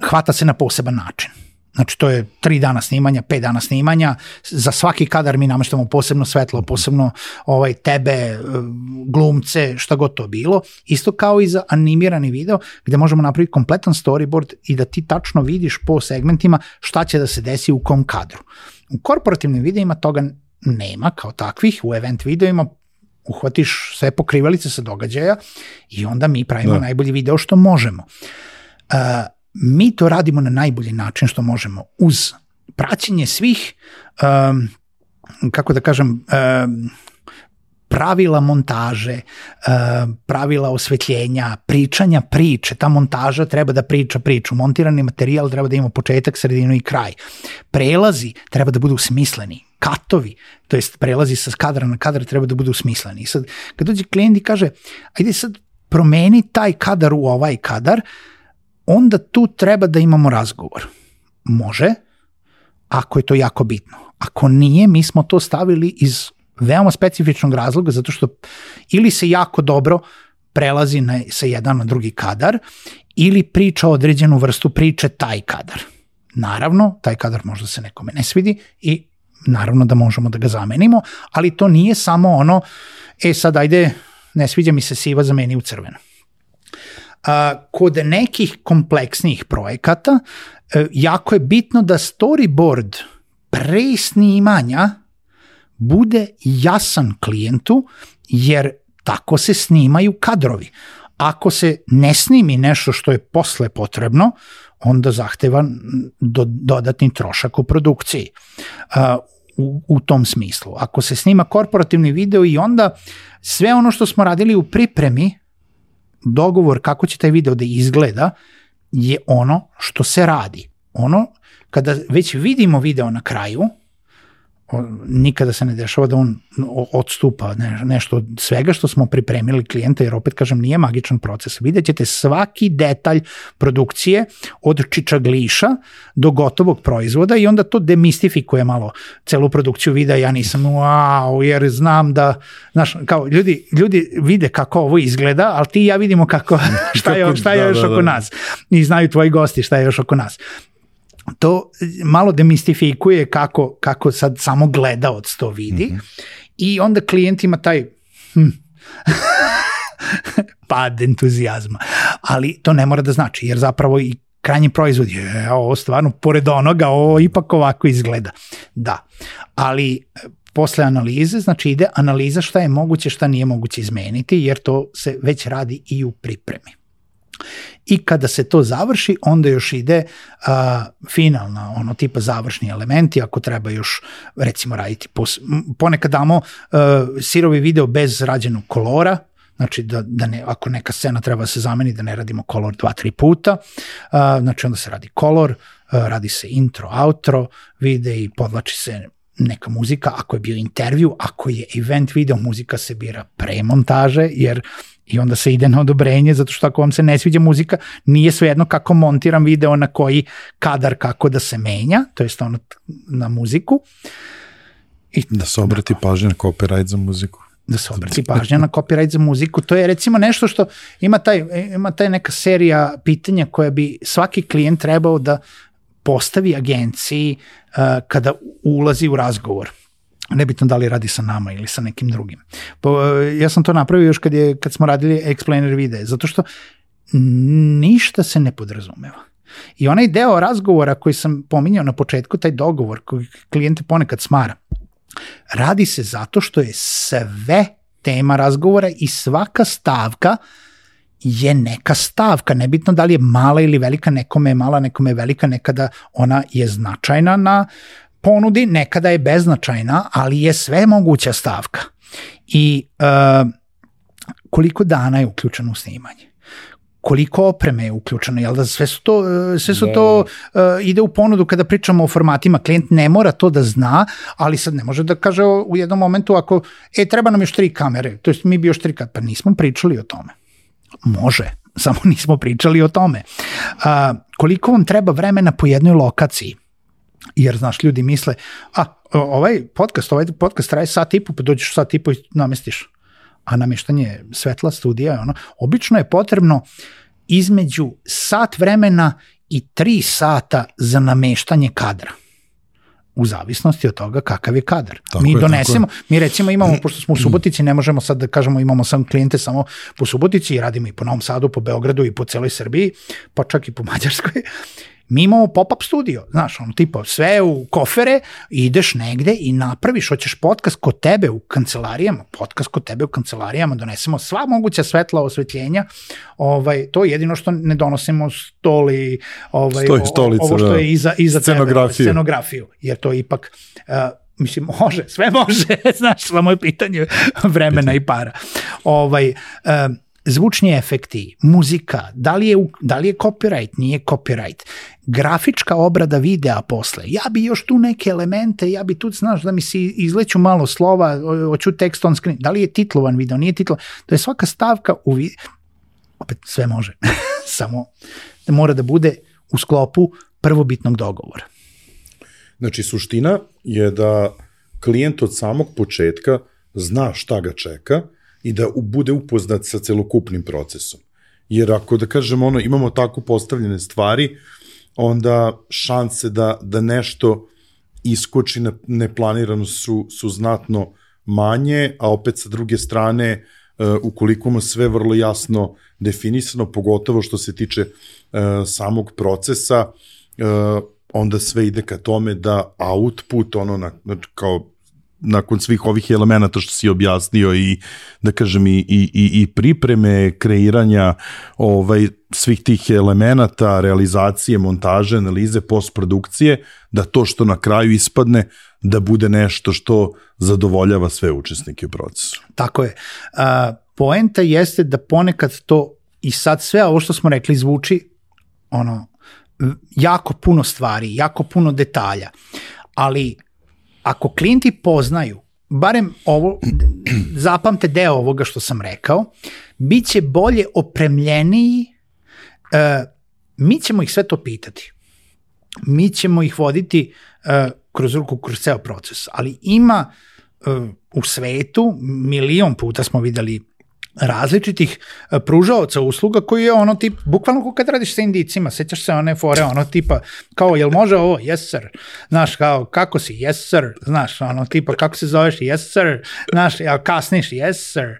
hvata se na poseban način. Znači to je tri dana snimanja, pet dana snimanja, za svaki kadar mi nameštamo posebno svetlo, posebno ovaj, tebe, glumce, šta god to bilo. Isto kao i za animirani video gde možemo napraviti kompletan storyboard i da ti tačno vidiš po segmentima šta će da se desi u kom kadru. U korporativnim videima toga nema kao takvih, u event videoima uhvatiš sve pokrivalice sa događaja i onda mi pravimo da. najbolji video što možemo. Uh, mi to radimo na najbolji način što možemo uz praćenje svih um, kako da kažem um, pravila montaže, pravila osvetljenja, pričanja priče, ta montaža treba da priča priču, montirani materijal treba da ima početak, sredinu i kraj. Prelazi treba da budu smisleni, katovi, to jest prelazi sa kadra na kadar treba da budu smisleni. I sad, kad dođe klijent i kaže, ajde sad promeni taj kadar u ovaj kadar, onda tu treba da imamo razgovor. Može, ako je to jako bitno. Ako nije, mi smo to stavili iz veoma specifičnog razloga, zato što ili se jako dobro prelazi na, sa jedan na drugi kadar, ili priča određenu vrstu priče taj kadar. Naravno, taj kadar možda se nekome ne svidi i naravno da možemo da ga zamenimo, ali to nije samo ono, e sad ajde, ne sviđa mi se siva, zameni u crveno. A, kod nekih kompleksnijih projekata e, jako je bitno da storyboard pre snimanja bude jasan klijentu, jer tako se snimaju kadrovi. Ako se ne snimi nešto što je posle potrebno, onda zahteva do, dodatni trošak u produkciji. Uh, u, u tom smislu. Ako se snima korporativni video i onda sve ono što smo radili u pripremi, dogovor kako će taj video da izgleda, je ono što se radi. Ono, kada već vidimo video na kraju, nikada se ne dešava da on odstupa ne, nešto od svega što smo pripremili klijenta, jer opet kažem nije magičan proces. Vidjet ćete svaki detalj produkcije od čičagliša do gotovog proizvoda i onda to demistifikuje malo celu produkciju videa. Ja nisam wow, jer znam da, znaš, kao ljudi, ljudi vide kako ovo izgleda, ali ti i ja vidimo kako, šta je, šta je da, još da, da. oko nas. I znaju tvoji gosti šta je još oko nas to malo demistifikuje kako, kako sad samo gledalac to vidi mm -hmm. i onda klijent ima taj hm, pad entuzijazma. Ali to ne mora da znači, jer zapravo i krajnji proizvod je ovo stvarno pored onoga, ovo ipak ovako izgleda. Da, ali e, posle analize, znači ide analiza šta je moguće, šta nije moguće izmeniti, jer to se već radi i u pripremi. I kada se to završi, onda još ide a, finalna, ono tipa završni elementi, ako treba još recimo raditi, pos, ponekad damo a, sirovi video bez rađenog kolora, znači da, da ne, ako neka scena treba da se zameni, da ne radimo kolor dva, tri puta, a, znači onda se radi kolor, a, radi se intro, outro, vide i podlači se neka muzika, ako je bio intervju, ako je event video, muzika se bira pre montaže, jer i onda se ide na odobrenje, zato što ako vam se ne sviđa muzika, nije svejedno kako montiram video na koji kadar kako da se menja, to jest ono na muziku. I, da se obrati pažnja na copyright za muziku da se obrati pažnja na copyright za muziku. To je recimo nešto što ima taj, ima taj neka serija pitanja koja bi svaki klijent trebao da postavi agenciji uh, kada ulazi u razgovor nebitno da li radi sa nama ili sa nekim drugim. Po, uh, ja sam to napravio još kad, je, kad smo radili explainer videe, zato što ništa se ne podrazumeva. I onaj deo razgovora koji sam pominjao na početku, taj dogovor koji klijente ponekad smara, Radi se zato što je sve tema razgovora i svaka stavka je neka stavka, nebitno da li je mala ili velika, nekome je mala, nekome je velika, nekada ona je značajna na ponudi, nekada je beznačajna, ali je sve moguća stavka. I uh, koliko dana je uključeno u snimanje? koliko opreme je uključeno, jel da sve su to, e, sve su to uh, ide u ponudu kada pričamo o formatima, klijent ne mora to da zna, ali sad ne može da kaže u jednom momentu ako, e, treba nam još tri kamere, to jest mi bi još tri kamere, pa nismo pričali o tome. Može, samo nismo pričali o tome. Uh, koliko vam treba vremena po jednoj lokaciji? Jer, znaš, ljudi misle, a, ovaj podcast, ovaj podcast traje sat i po, pa dođeš sat i po i namestiš a nameštanje svetla studija, ono, obično je potrebno između sat vremena i tri sata za nameštanje kadra u zavisnosti od toga kakav je kadar. Tako mi je, donesemo, mi recimo imamo, pošto smo u Subotici, ne možemo sad da kažemo imamo sam klijente samo po Subotici, radimo i po Novom Sadu, po Beogradu i po celoj Srbiji, pa čak i po Mađarskoj mi imamo pop-up studio, znaš, ono, tipa sve u kofere, ideš negde i napraviš, hoćeš podcast kod tebe u kancelarijama, podcast kod tebe u kancelarijama, donesemo sva moguća svetla osvetljenja, ovaj, to je jedino što ne donosimo stoli, ovaj, Stoji stolica, ovo što da. je iza, iza scenografiju. Tebe, scenografiju, jer to ipak, uh, mislim, može, sve može, znaš, samo je pitanje vremena i para. Ovaj, uh, zvučni efekti, muzika, da li je, da li je copyright, nije copyright, grafička obrada videa posle, ja bi još tu neke elemente, ja bi tu, znaš, da mi se izleću malo slova, hoću tekst on screen, da li je titlovan video, nije titlovan, to je svaka stavka u video, opet sve može, samo da mora da bude u sklopu prvobitnog dogovora. Znači, suština je da klijent od samog početka zna šta ga čeka, i da bude upoznat sa celokupnim procesom. Jer ako, da kažem, ono, imamo tako postavljene stvari, onda šanse da, da nešto iskoči na neplanirano su, su znatno manje, a opet sa druge strane, uh, ukoliko ima sve vrlo jasno definisano, pogotovo što se tiče uh, samog procesa, uh, onda sve ide ka tome da output, ono na, kao nakon svih ovih elemenata što si objasnio i da kažem i, i, i pripreme kreiranja ovaj svih tih elemenata, realizacije, montaže, analize, postprodukcije, da to što na kraju ispadne da bude nešto što zadovoljava sve učesnike u procesu. Tako je. A, poenta jeste da ponekad to i sad sve ovo što smo rekli zvuči ono jako puno stvari, jako puno detalja, ali ako klijenti poznaju, barem ovo, zapamte deo ovoga što sam rekao, bit će bolje opremljeniji, uh, mi ćemo ih sve to pitati. Mi ćemo ih voditi uh, kroz ruku, kroz ceo proces, ali ima uh, u svetu, milion puta smo videli različitih e, pružaoca usluga koji je ono tip, bukvalno kako kad radiš sa indicima, sećaš se one fore, ono tipa, kao, jel može ovo? Yes sir. Znaš, kao, kako si? Yes sir. Znaš, ono tipa, kako se zoveš? Yes sir. Znaš, jel kasniš? Yes sir.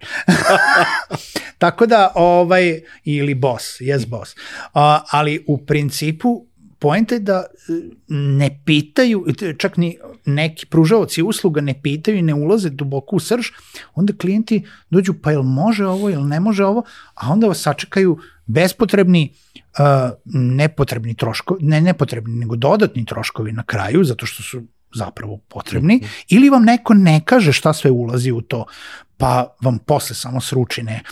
Tako da, ovaj, ili boss, yes boss. Uh, ali u principu, Poenta je da e, ne pitaju, čak ni neki pružavaci usluga ne pitaju i ne ulaze duboko u srž, onda klijenti dođu pa jel može ovo, jel ne može ovo, a onda vas sačekaju bespotrebni, uh, nepotrebni troškovi, ne nepotrebni, nego dodatni troškovi na kraju, zato što su zapravo potrebni, mm -hmm. ili vam neko ne kaže šta sve ulazi u to, pa vam posle samo sruči ne,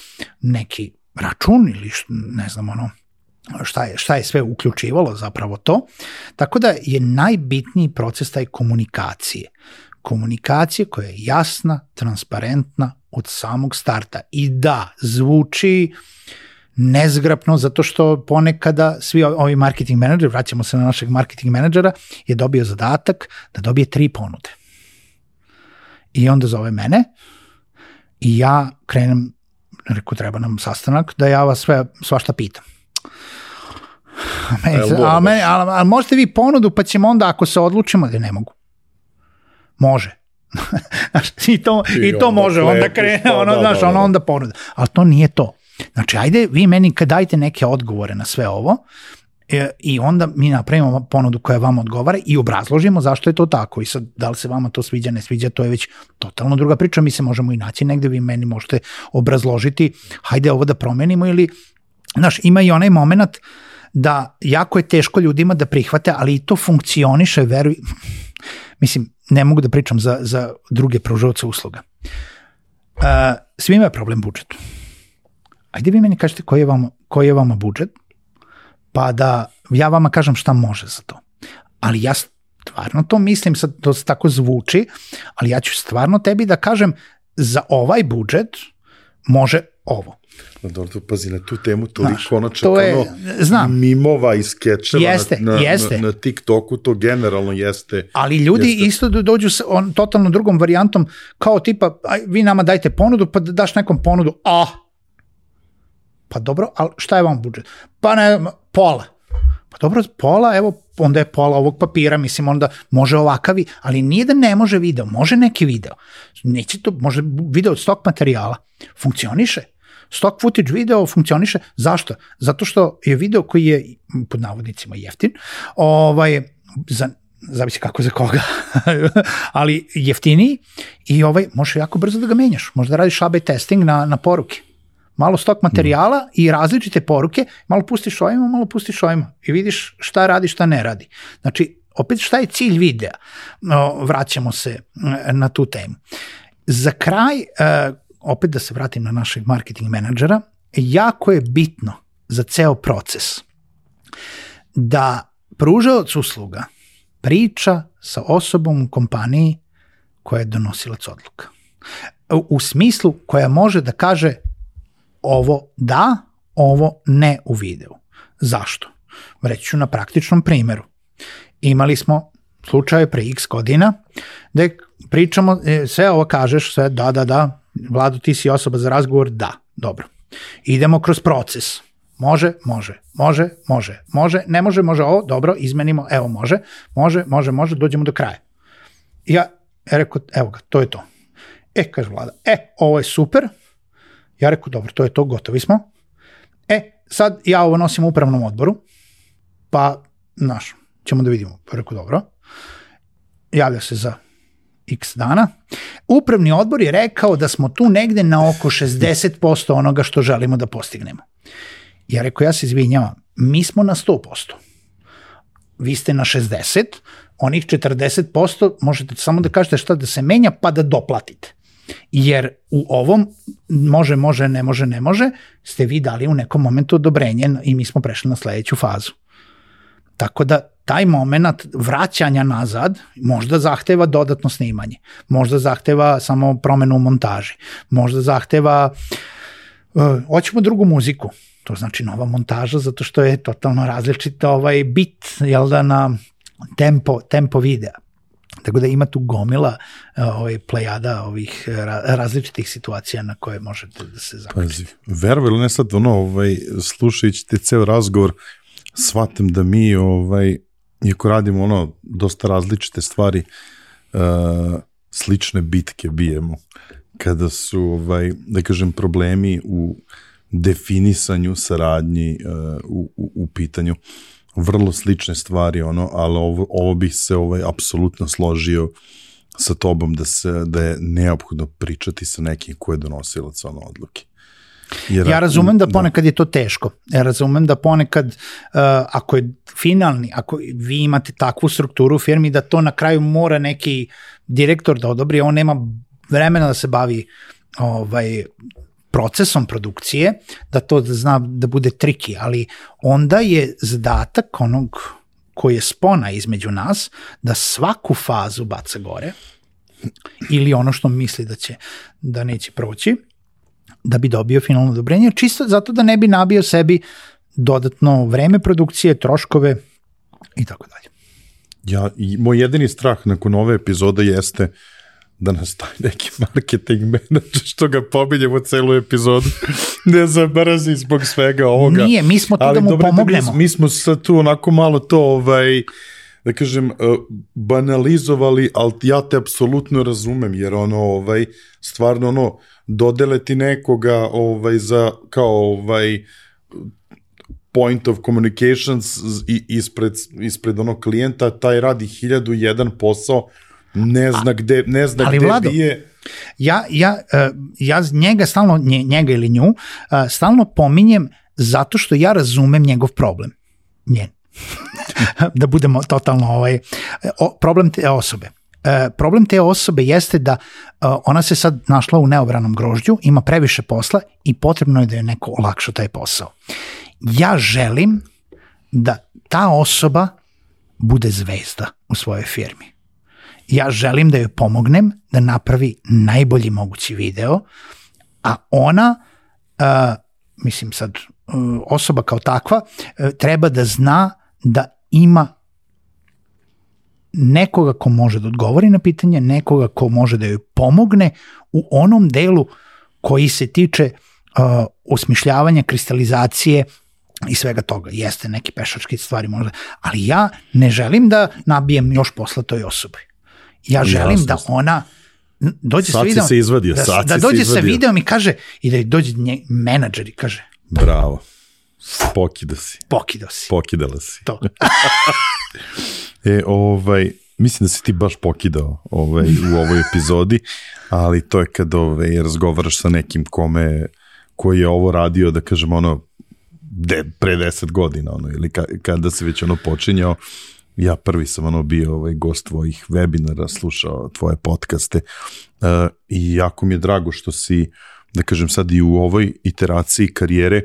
neki račun ili što, ne znam ono, šta je, šta je sve uključivalo zapravo to. Tako da je najbitniji proces taj komunikacije. Komunikacije koja je jasna, transparentna od samog starta. I da, zvuči nezgrapno zato što ponekada svi ovi marketing menadžeri, vraćamo se na našeg marketing menadžera, je dobio zadatak da dobije tri ponude. I onda zove mene i ja krenem, rekao treba nam sastanak, da ja vas sve, svašta pitam. A, meni, a, a možete vi ponudu pa ćemo onda ako se odlučimo da ne mogu. Može. I to, i, i to može, onda krene, pa ono, da, znaš, da, ono da. onda ponuda. Ali to nije to. Znači, ajde, vi meni kad dajte neke odgovore na sve ovo, e, i onda mi napravimo ponudu koja vam odgovara i obrazložimo zašto je to tako i sad da li se vama to sviđa, ne sviđa, to je već totalno druga priča, mi se možemo i naći negde, vi meni možete obrazložiti, hajde ovo da promenimo ili, znaš, ima i onaj moment da jako je teško ljudima da prihvate, ali i to funkcioniše, veruj, mislim, ne mogu da pričam za, za druge pružavce usluga. Uh, svima je problem budžet. Ajde vi meni kažete koji je vama, koji je vama budžet, pa da ja vama kažem šta može za to. Ali ja stvarno to mislim, sad to tako zvuči, ali ja ću stvarno tebi da kažem za ovaj budžet može ovo. Na dobro, pazi, na tu temu toliko Znaš, ono čak to je, ono znam. mimova i skečeva jeste, na, na, jeste. na, na TikToku, to generalno jeste. Ali ljudi jeste. isto dođu sa on, totalno drugom varijantom, kao tipa, aj, vi nama dajte ponudu, pa daš nekom ponudu, a, pa dobro, ali šta je vam budžet? Pa ne, pola. Pa dobro, pola, evo, onda je pola ovog papira, mislim, onda može ovakavi, ali nije da ne može video, može neki video. Neće to, može video od stok materijala. Funkcioniše stock footage video funkcioniše. Zašto? Zato što je video koji je, pod navodnicima, jeftin, ovaj, za zavisi kako za koga, ali jeftiniji i ovaj, možeš jako brzo da ga menjaš. Možda radiš AB testing na, na poruke. Malo stok materijala mm. i različite poruke, malo pustiš ovima, malo pustiš ovima i vidiš šta radi, šta ne radi. Znači, opet šta je cilj videa? Vraćamo se na tu temu. Za kraj, e, opet da se vratim na našeg marketing menadžera, jako je bitno za ceo proces da pružavac usluga priča sa osobom u kompaniji koja je donosilac odluka. U smislu koja može da kaže ovo da, ovo ne u videu. Zašto? Reći ću na praktičnom primeru. Imali smo slučaje pre x godina gde pričamo, e, sve ovo kažeš, sve da, da, da, Vlado, ti si osoba za razgovor? Da, dobro. Idemo kroz proces. Može, može, može, može, može, ne može, može ovo, dobro, izmenimo, evo može, može, može, može, dođemo do kraja. Ja rekao, evo ga, to je to. E, kaže vlada, e, ovo je super. Ja rekao, dobro, to je to, gotovi smo. E, sad ja ovo nosim u upravnom odboru, pa, znaš, ćemo da vidimo. Pa rekao, dobro. Javlja se za x dana. Upravni odbor je rekao da smo tu negde na oko 60% onoga što želimo da postignemo. Ja rekao, ja se izvinjavam, mi smo na 100%. Vi ste na 60, onih 40% možete samo da kažete šta da se menja pa da doplatite. Jer u ovom može, može, ne može, ne može, ste vi dali u nekom momentu odobrenje i mi smo prešli na sledeću fazu. Tako da taj moment vraćanja nazad možda zahteva dodatno snimanje, možda zahteva samo promenu u montaži, možda zahteva uh, hoćemo drugu muziku, to znači nova montaža zato što je totalno različit ovaj bit jel da na tempo tempo videa. Tako da ima tu gomila ovaj plejada ovih različitih situacija na koje možete da se zaključite. Pazi, verovali ne sad ono ovaj slušajući te ceo razgovor shvatim da mi ovaj iako radimo ono dosta različite stvari, uh, slične bitke bijemo. Kada su ovaj da kažem problemi u definisanju saradnji uh, u, u, u pitanju vrlo slične stvari ono ali ovo, ovo bih se ovaj apsolutno složio sa tobom da se da je neophodno pričati sa nekim ko je donosilac ono odluke Jer, Ja razumem da ponekad je to teško. Ja razumem da ponekad, uh, ako je finalni, ako vi imate takvu strukturu u firmi, da to na kraju mora neki direktor da odobri, on nema vremena da se bavi ovaj, procesom produkcije, da to zna da bude triki, ali onda je zadatak onog koji je spona između nas, da svaku fazu baca gore, ili ono što misli da će da neće proći, da bi dobio finalno odobrenje, čisto zato da ne bi nabio sebi dodatno vreme produkcije, troškove i tako dalje. Ja, i moj jedini strah nakon ove epizode jeste da nas taj neki marketing menadžer što ga pominjemo celu epizodu ne zamrzi zbog svega ovoga. Nije, mi smo tu da mu dobro, pomognemo. Mi, mi smo sad tu onako malo to ovaj, da kažem, uh, banalizovali, ali ja te apsolutno razumem, jer ono, ovaj, stvarno ono, dodele ti nekoga ovaj, za, kao ovaj, point of communications ispred, ispred onog klijenta, taj radi hiljadu jedan posao, ne zna gde, ne zna ali gde Vlado, bije. Ja, ja, uh, ja njega stalno, nje- njega ili nju, uh, stalno pominjem zato što ja razumem njegov problem. Njen. Da budemo totalno ovaj, o, problem te osobe. E, problem te osobe jeste da e, ona se sad našla u neobranom grožđu, ima previše posla i potrebno je da je neko olakša taj posao. Ja želim da ta osoba bude zvezda u svojoj firmi. Ja želim da joj pomognem da napravi najbolji mogući video, a ona, uh, mislim sad, uh, osoba kao takva, uh, treba da zna da ima nekoga ko može da odgovori na pitanje, nekoga ko može da joj pomogne u onom delu koji se tiče uh, osmišljavanja, kristalizacije i svega toga. Jeste neki pešački stvari možda, ali ja ne želim da nabijem još posla toj osobi. Ja želim Jasno. da ona dođe Sad sa videom, se izvadio, da, sad da si se dođe sa videom i kaže i da dođe nje, menadžer i kaže Bravo. Pokida si. pokidao si. Pokidala si. To. E, ovaj, mislim da si ti baš pokidao ovaj, u ovoj epizodi, ali to je kad ovaj, razgovaraš sa nekim kome koji je ovo radio, da kažem, ono, de, pre 10 godina, ono, ili ka, kada se već ono počinjao, ja prvi sam ono bio ovaj gost tvojih webinara, slušao tvoje podcaste uh, i jako mi je drago što si, da kažem sad i u ovoj iteraciji karijere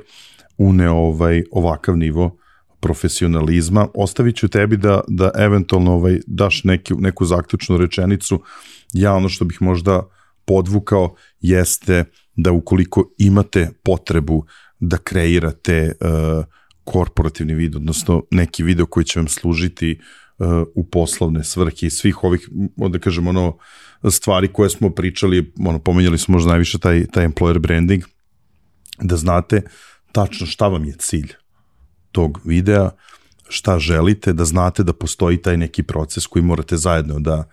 une ovaj ovakav nivo profesionalizma. Ostavit ću tebi da, da eventualno ovaj, daš neki, neku zaključnu rečenicu. Ja ono što bih možda podvukao jeste da ukoliko imate potrebu da kreirate uh, korporativni video, odnosno neki video koji će vam služiti uh, u poslovne svrhe i svih ovih, da kažem, ono, stvari koje smo pričali, ono, pomenjali smo možda najviše taj, taj employer branding, da znate tačno šta vam je cilj tog videa, šta želite, da znate da postoji taj neki proces koji morate zajedno da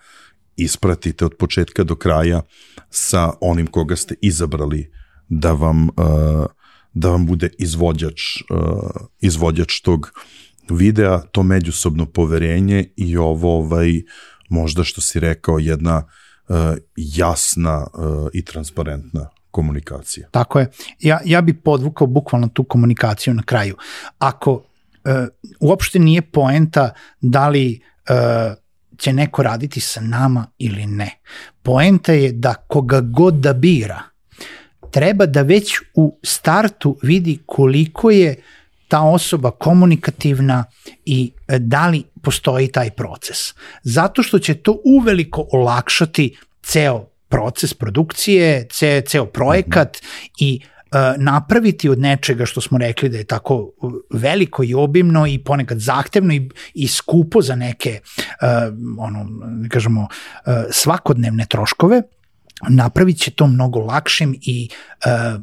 ispratite od početka do kraja sa onim koga ste izabrali da vam, uh, da vam bude izvođač, uh, izvođač tog videa, to međusobno poverenje i ovo ovaj, možda što si rekao jedna uh, jasna i transparentna komunikacija. Tako je. Ja, ja bi podvukao bukvalno tu komunikaciju na kraju. Ako e, uopšte nije poenta da li e, će neko raditi sa nama ili ne. Poenta je da koga god da bira, treba da već u startu vidi koliko je ta osoba komunikativna i e, da li postoji taj proces. Zato što će to uveliko olakšati ceo proces produkcije, ce, ceo projekat i e, napraviti od nečega što smo rekli da je tako e, veliko i obimno i ponekad zahtevno i, i skupo za neke uh, ono, da kažemo, uh, svakodnevne troškove, napravit će to mnogo lakšim i uh,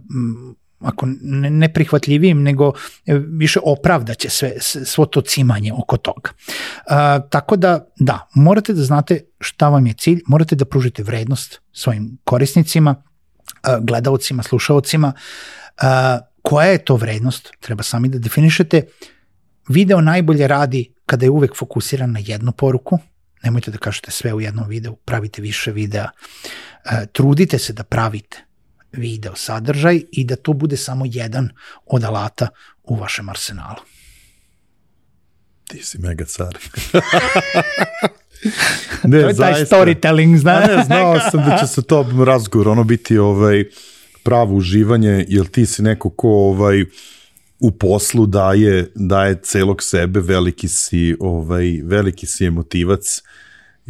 ako ne, neprihvatljivijim, nego e, više opravdaće sve, svo to cimanje oko toga. Uh, tako da, da, morate da znate šta vam je cilj, morate da pružite vrednost svojim korisnicima, uh, gledalcima, slušalcima, uh, koja je to vrednost, treba sami da definišete. Video najbolje radi kada je uvek fokusiran na jednu poruku, nemojte da kažete sve u jednom videu, pravite više videa, uh, trudite se da pravite video sadržaj i da to bude samo jedan od alata u vašem arsenalu. Ti si mega car. ne, to je taj storytelling, zna. ne, znao sam da će se to razgovor ono biti ovaj, pravo uživanje, jer ti si neko ko ovaj, u poslu daje, daje celog sebe, veliki si, ovaj, veliki si emotivac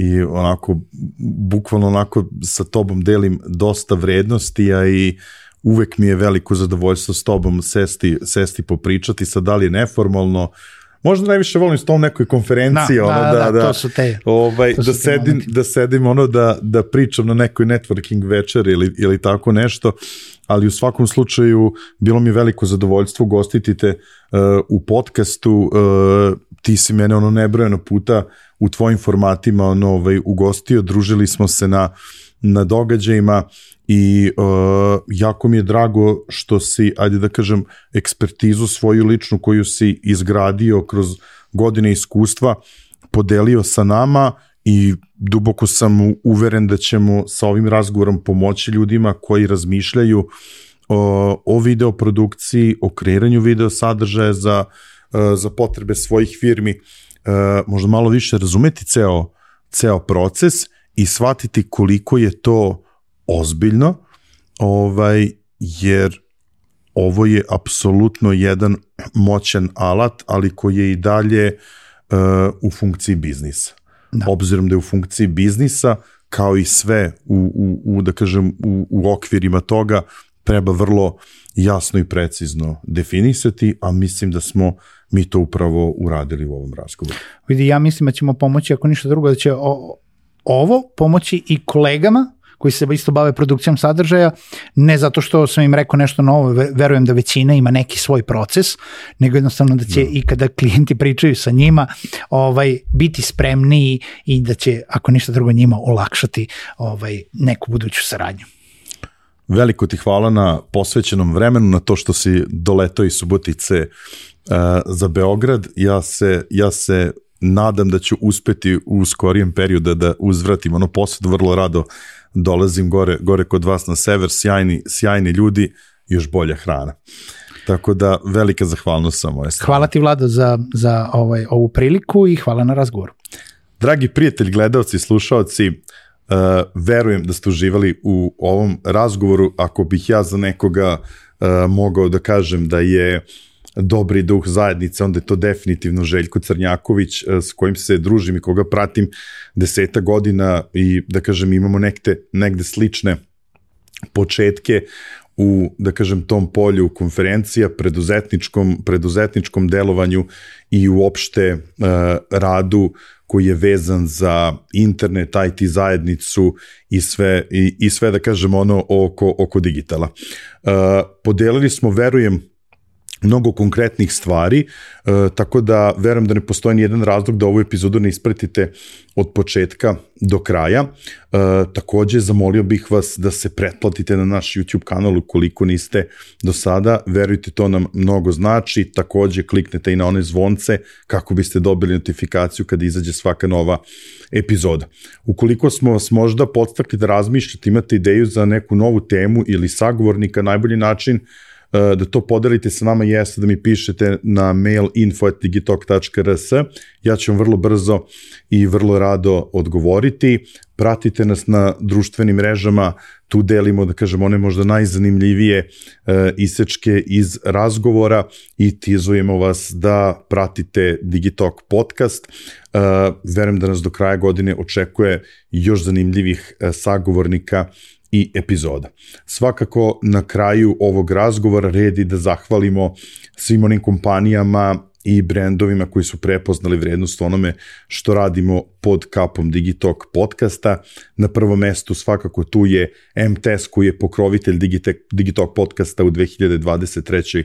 i onako, bukvalno onako sa tobom delim dosta vrednosti, a i uvek mi je veliko zadovoljstvo s tobom sesti, sesti popričati, sad da li je neformalno, Možda najviše volim s tom nekoj konferenciji, da, ono, da, da, da, da, to su te, ovaj, to su da, sedim, momenti. da sedim ono da, da pričam na nekoj networking večer ili, ili tako nešto, ali u svakom slučaju bilo mi veliko zadovoljstvo gostiti te uh, u podcastu, uh, ti si mene ono nebrojeno puta u tvojim formatima ono, ovaj, ugostio, družili smo se na, na događajima i uh, jako mi je drago što si, ajde da kažem, ekspertizu svoju ličnu koju si izgradio kroz godine iskustva podelio sa nama i duboko sam uveren da ćemo sa ovim razgovorom pomoći ljudima koji razmišljaju o, o videoprodukciji, o kreiranju video sadržaja za, za potrebe svojih firmi, možda malo više razumeti ceo, ceo proces i shvatiti koliko je to ozbiljno, ovaj, jer ovo je apsolutno jedan moćan alat, ali koji je i dalje uh, u funkciji biznisa. Da. Obzirom da je u funkciji biznisa, kao i sve u, u, u da kažem, u, u okvirima toga, treba vrlo jasno i precizno definisati, a mislim da smo mi to upravo uradili u ovom razgovoru. Vidi, ja mislim da ćemo pomoći, ako ništa drugo, da će o, ovo pomoći i kolegama koji se isto bave produkcijom sadržaja, ne zato što sam im rekao nešto novo, verujem da većina ima neki svoj proces, nego jednostavno da će. Da. i kada klijenti pričaju sa njima, ovaj biti spremniji i da će, ako ništa drugo, njima olakšati ovaj neku buduću saradnju. Veliko ti hvala na posvećenom vremenu, na to što si doletao iz Subotice uh, za Beograd. Ja se, ja se nadam da ću uspeti u skorijem periodu da uzvratim ono posvedu vrlo rado dolazim gore, gore kod vas na sever, sjajni, sjajni ljudi, još bolja hrana. Tako da velika zahvalnost sa moje strane. Hvala ti Vlado za, za ovaj, ovu priliku i hvala na razgovoru. Dragi prijatelji, gledalci, slušalci, uh, verujem da ste uživali u ovom razgovoru. Ako bih ja za nekoga uh, mogao da kažem da je uh, dobri duh zajednice, onda je to definitivno Željko Crnjaković e, s kojim se družim i koga pratim deseta godina i da kažem imamo nekde, negde slične početke u, da kažem, tom polju konferencija, preduzetničkom, preduzetničkom delovanju i uopšte uh, radu koji je vezan za internet, IT zajednicu i sve, i, i sve da kažem ono oko, oko digitala. Uh, podelili smo, verujem, mnogo konkretnih stvari, e, tako da verujem da ne postoji ni jedan razlog da ovu epizodu ne ispratite od početka do kraja. E, takođe, zamolio bih vas da se pretplatite na naš YouTube kanal ukoliko niste do sada. Verujte, to nam mnogo znači. Takođe, kliknete i na one zvonce kako biste dobili notifikaciju kada izađe svaka nova epizoda. Ukoliko smo vas možda podstakli da razmišljate, imate ideju za neku novu temu ili sagovornika, najbolji način Eh, da to podelite sa nama jeste da mi pišete na mail info.digitalk.rs ja ću vam vrlo brzo i vrlo rado odgovoriti. Pratite nas na društvenim mrežama, tu delimo, da kažem, one možda najzanimljivije e, isečke iz razgovora i tizujemo vas da pratite Digitalk podcast. E, verujem da nas do kraja godine očekuje još zanimljivih sagovornika i epizoda. Svakako na kraju ovog razgovora redi da zahvalimo svim onim kompanijama i brendovima koji su prepoznali vrednost onome što radimo pod kapom Digitalk podcasta. Na prvom mestu svakako tu je MTS koji je pokrovitelj Digitalk podcasta u 2023.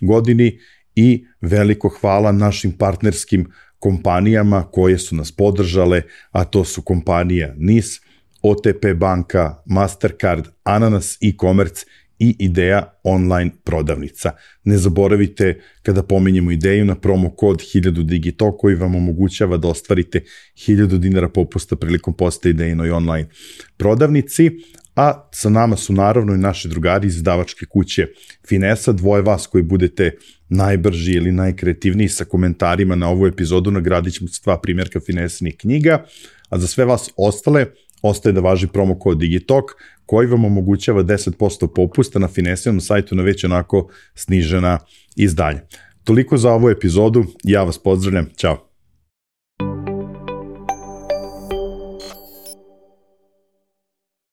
godini i veliko hvala našim partnerskim kompanijama koje su nas podržale, a to su kompanija NIS, OTP banka, Mastercard, Ananas e-commerce i ideja online prodavnica. Ne zaboravite kada pominjemo ideju na promo kod 1000 Digito koji vam omogućava da ostvarite 1000 dinara popusta prilikom posta idejnoj online prodavnici, a sa nama su naravno i naši drugari iz izdavačke kuće Finesa, dvoje vas koji budete najbrži ili najkreativniji sa komentarima na ovu epizodu, nagradit ćemo se dva primjerka Finesenih knjiga, a za sve vas ostale ostaje da važi promo kod Digitalk koji vam omogućava 10% popusta na Finesinom sajtu na već onako snižena izdanja. Toliko za ovu epizodu, ja vas pozdravljam, ćao.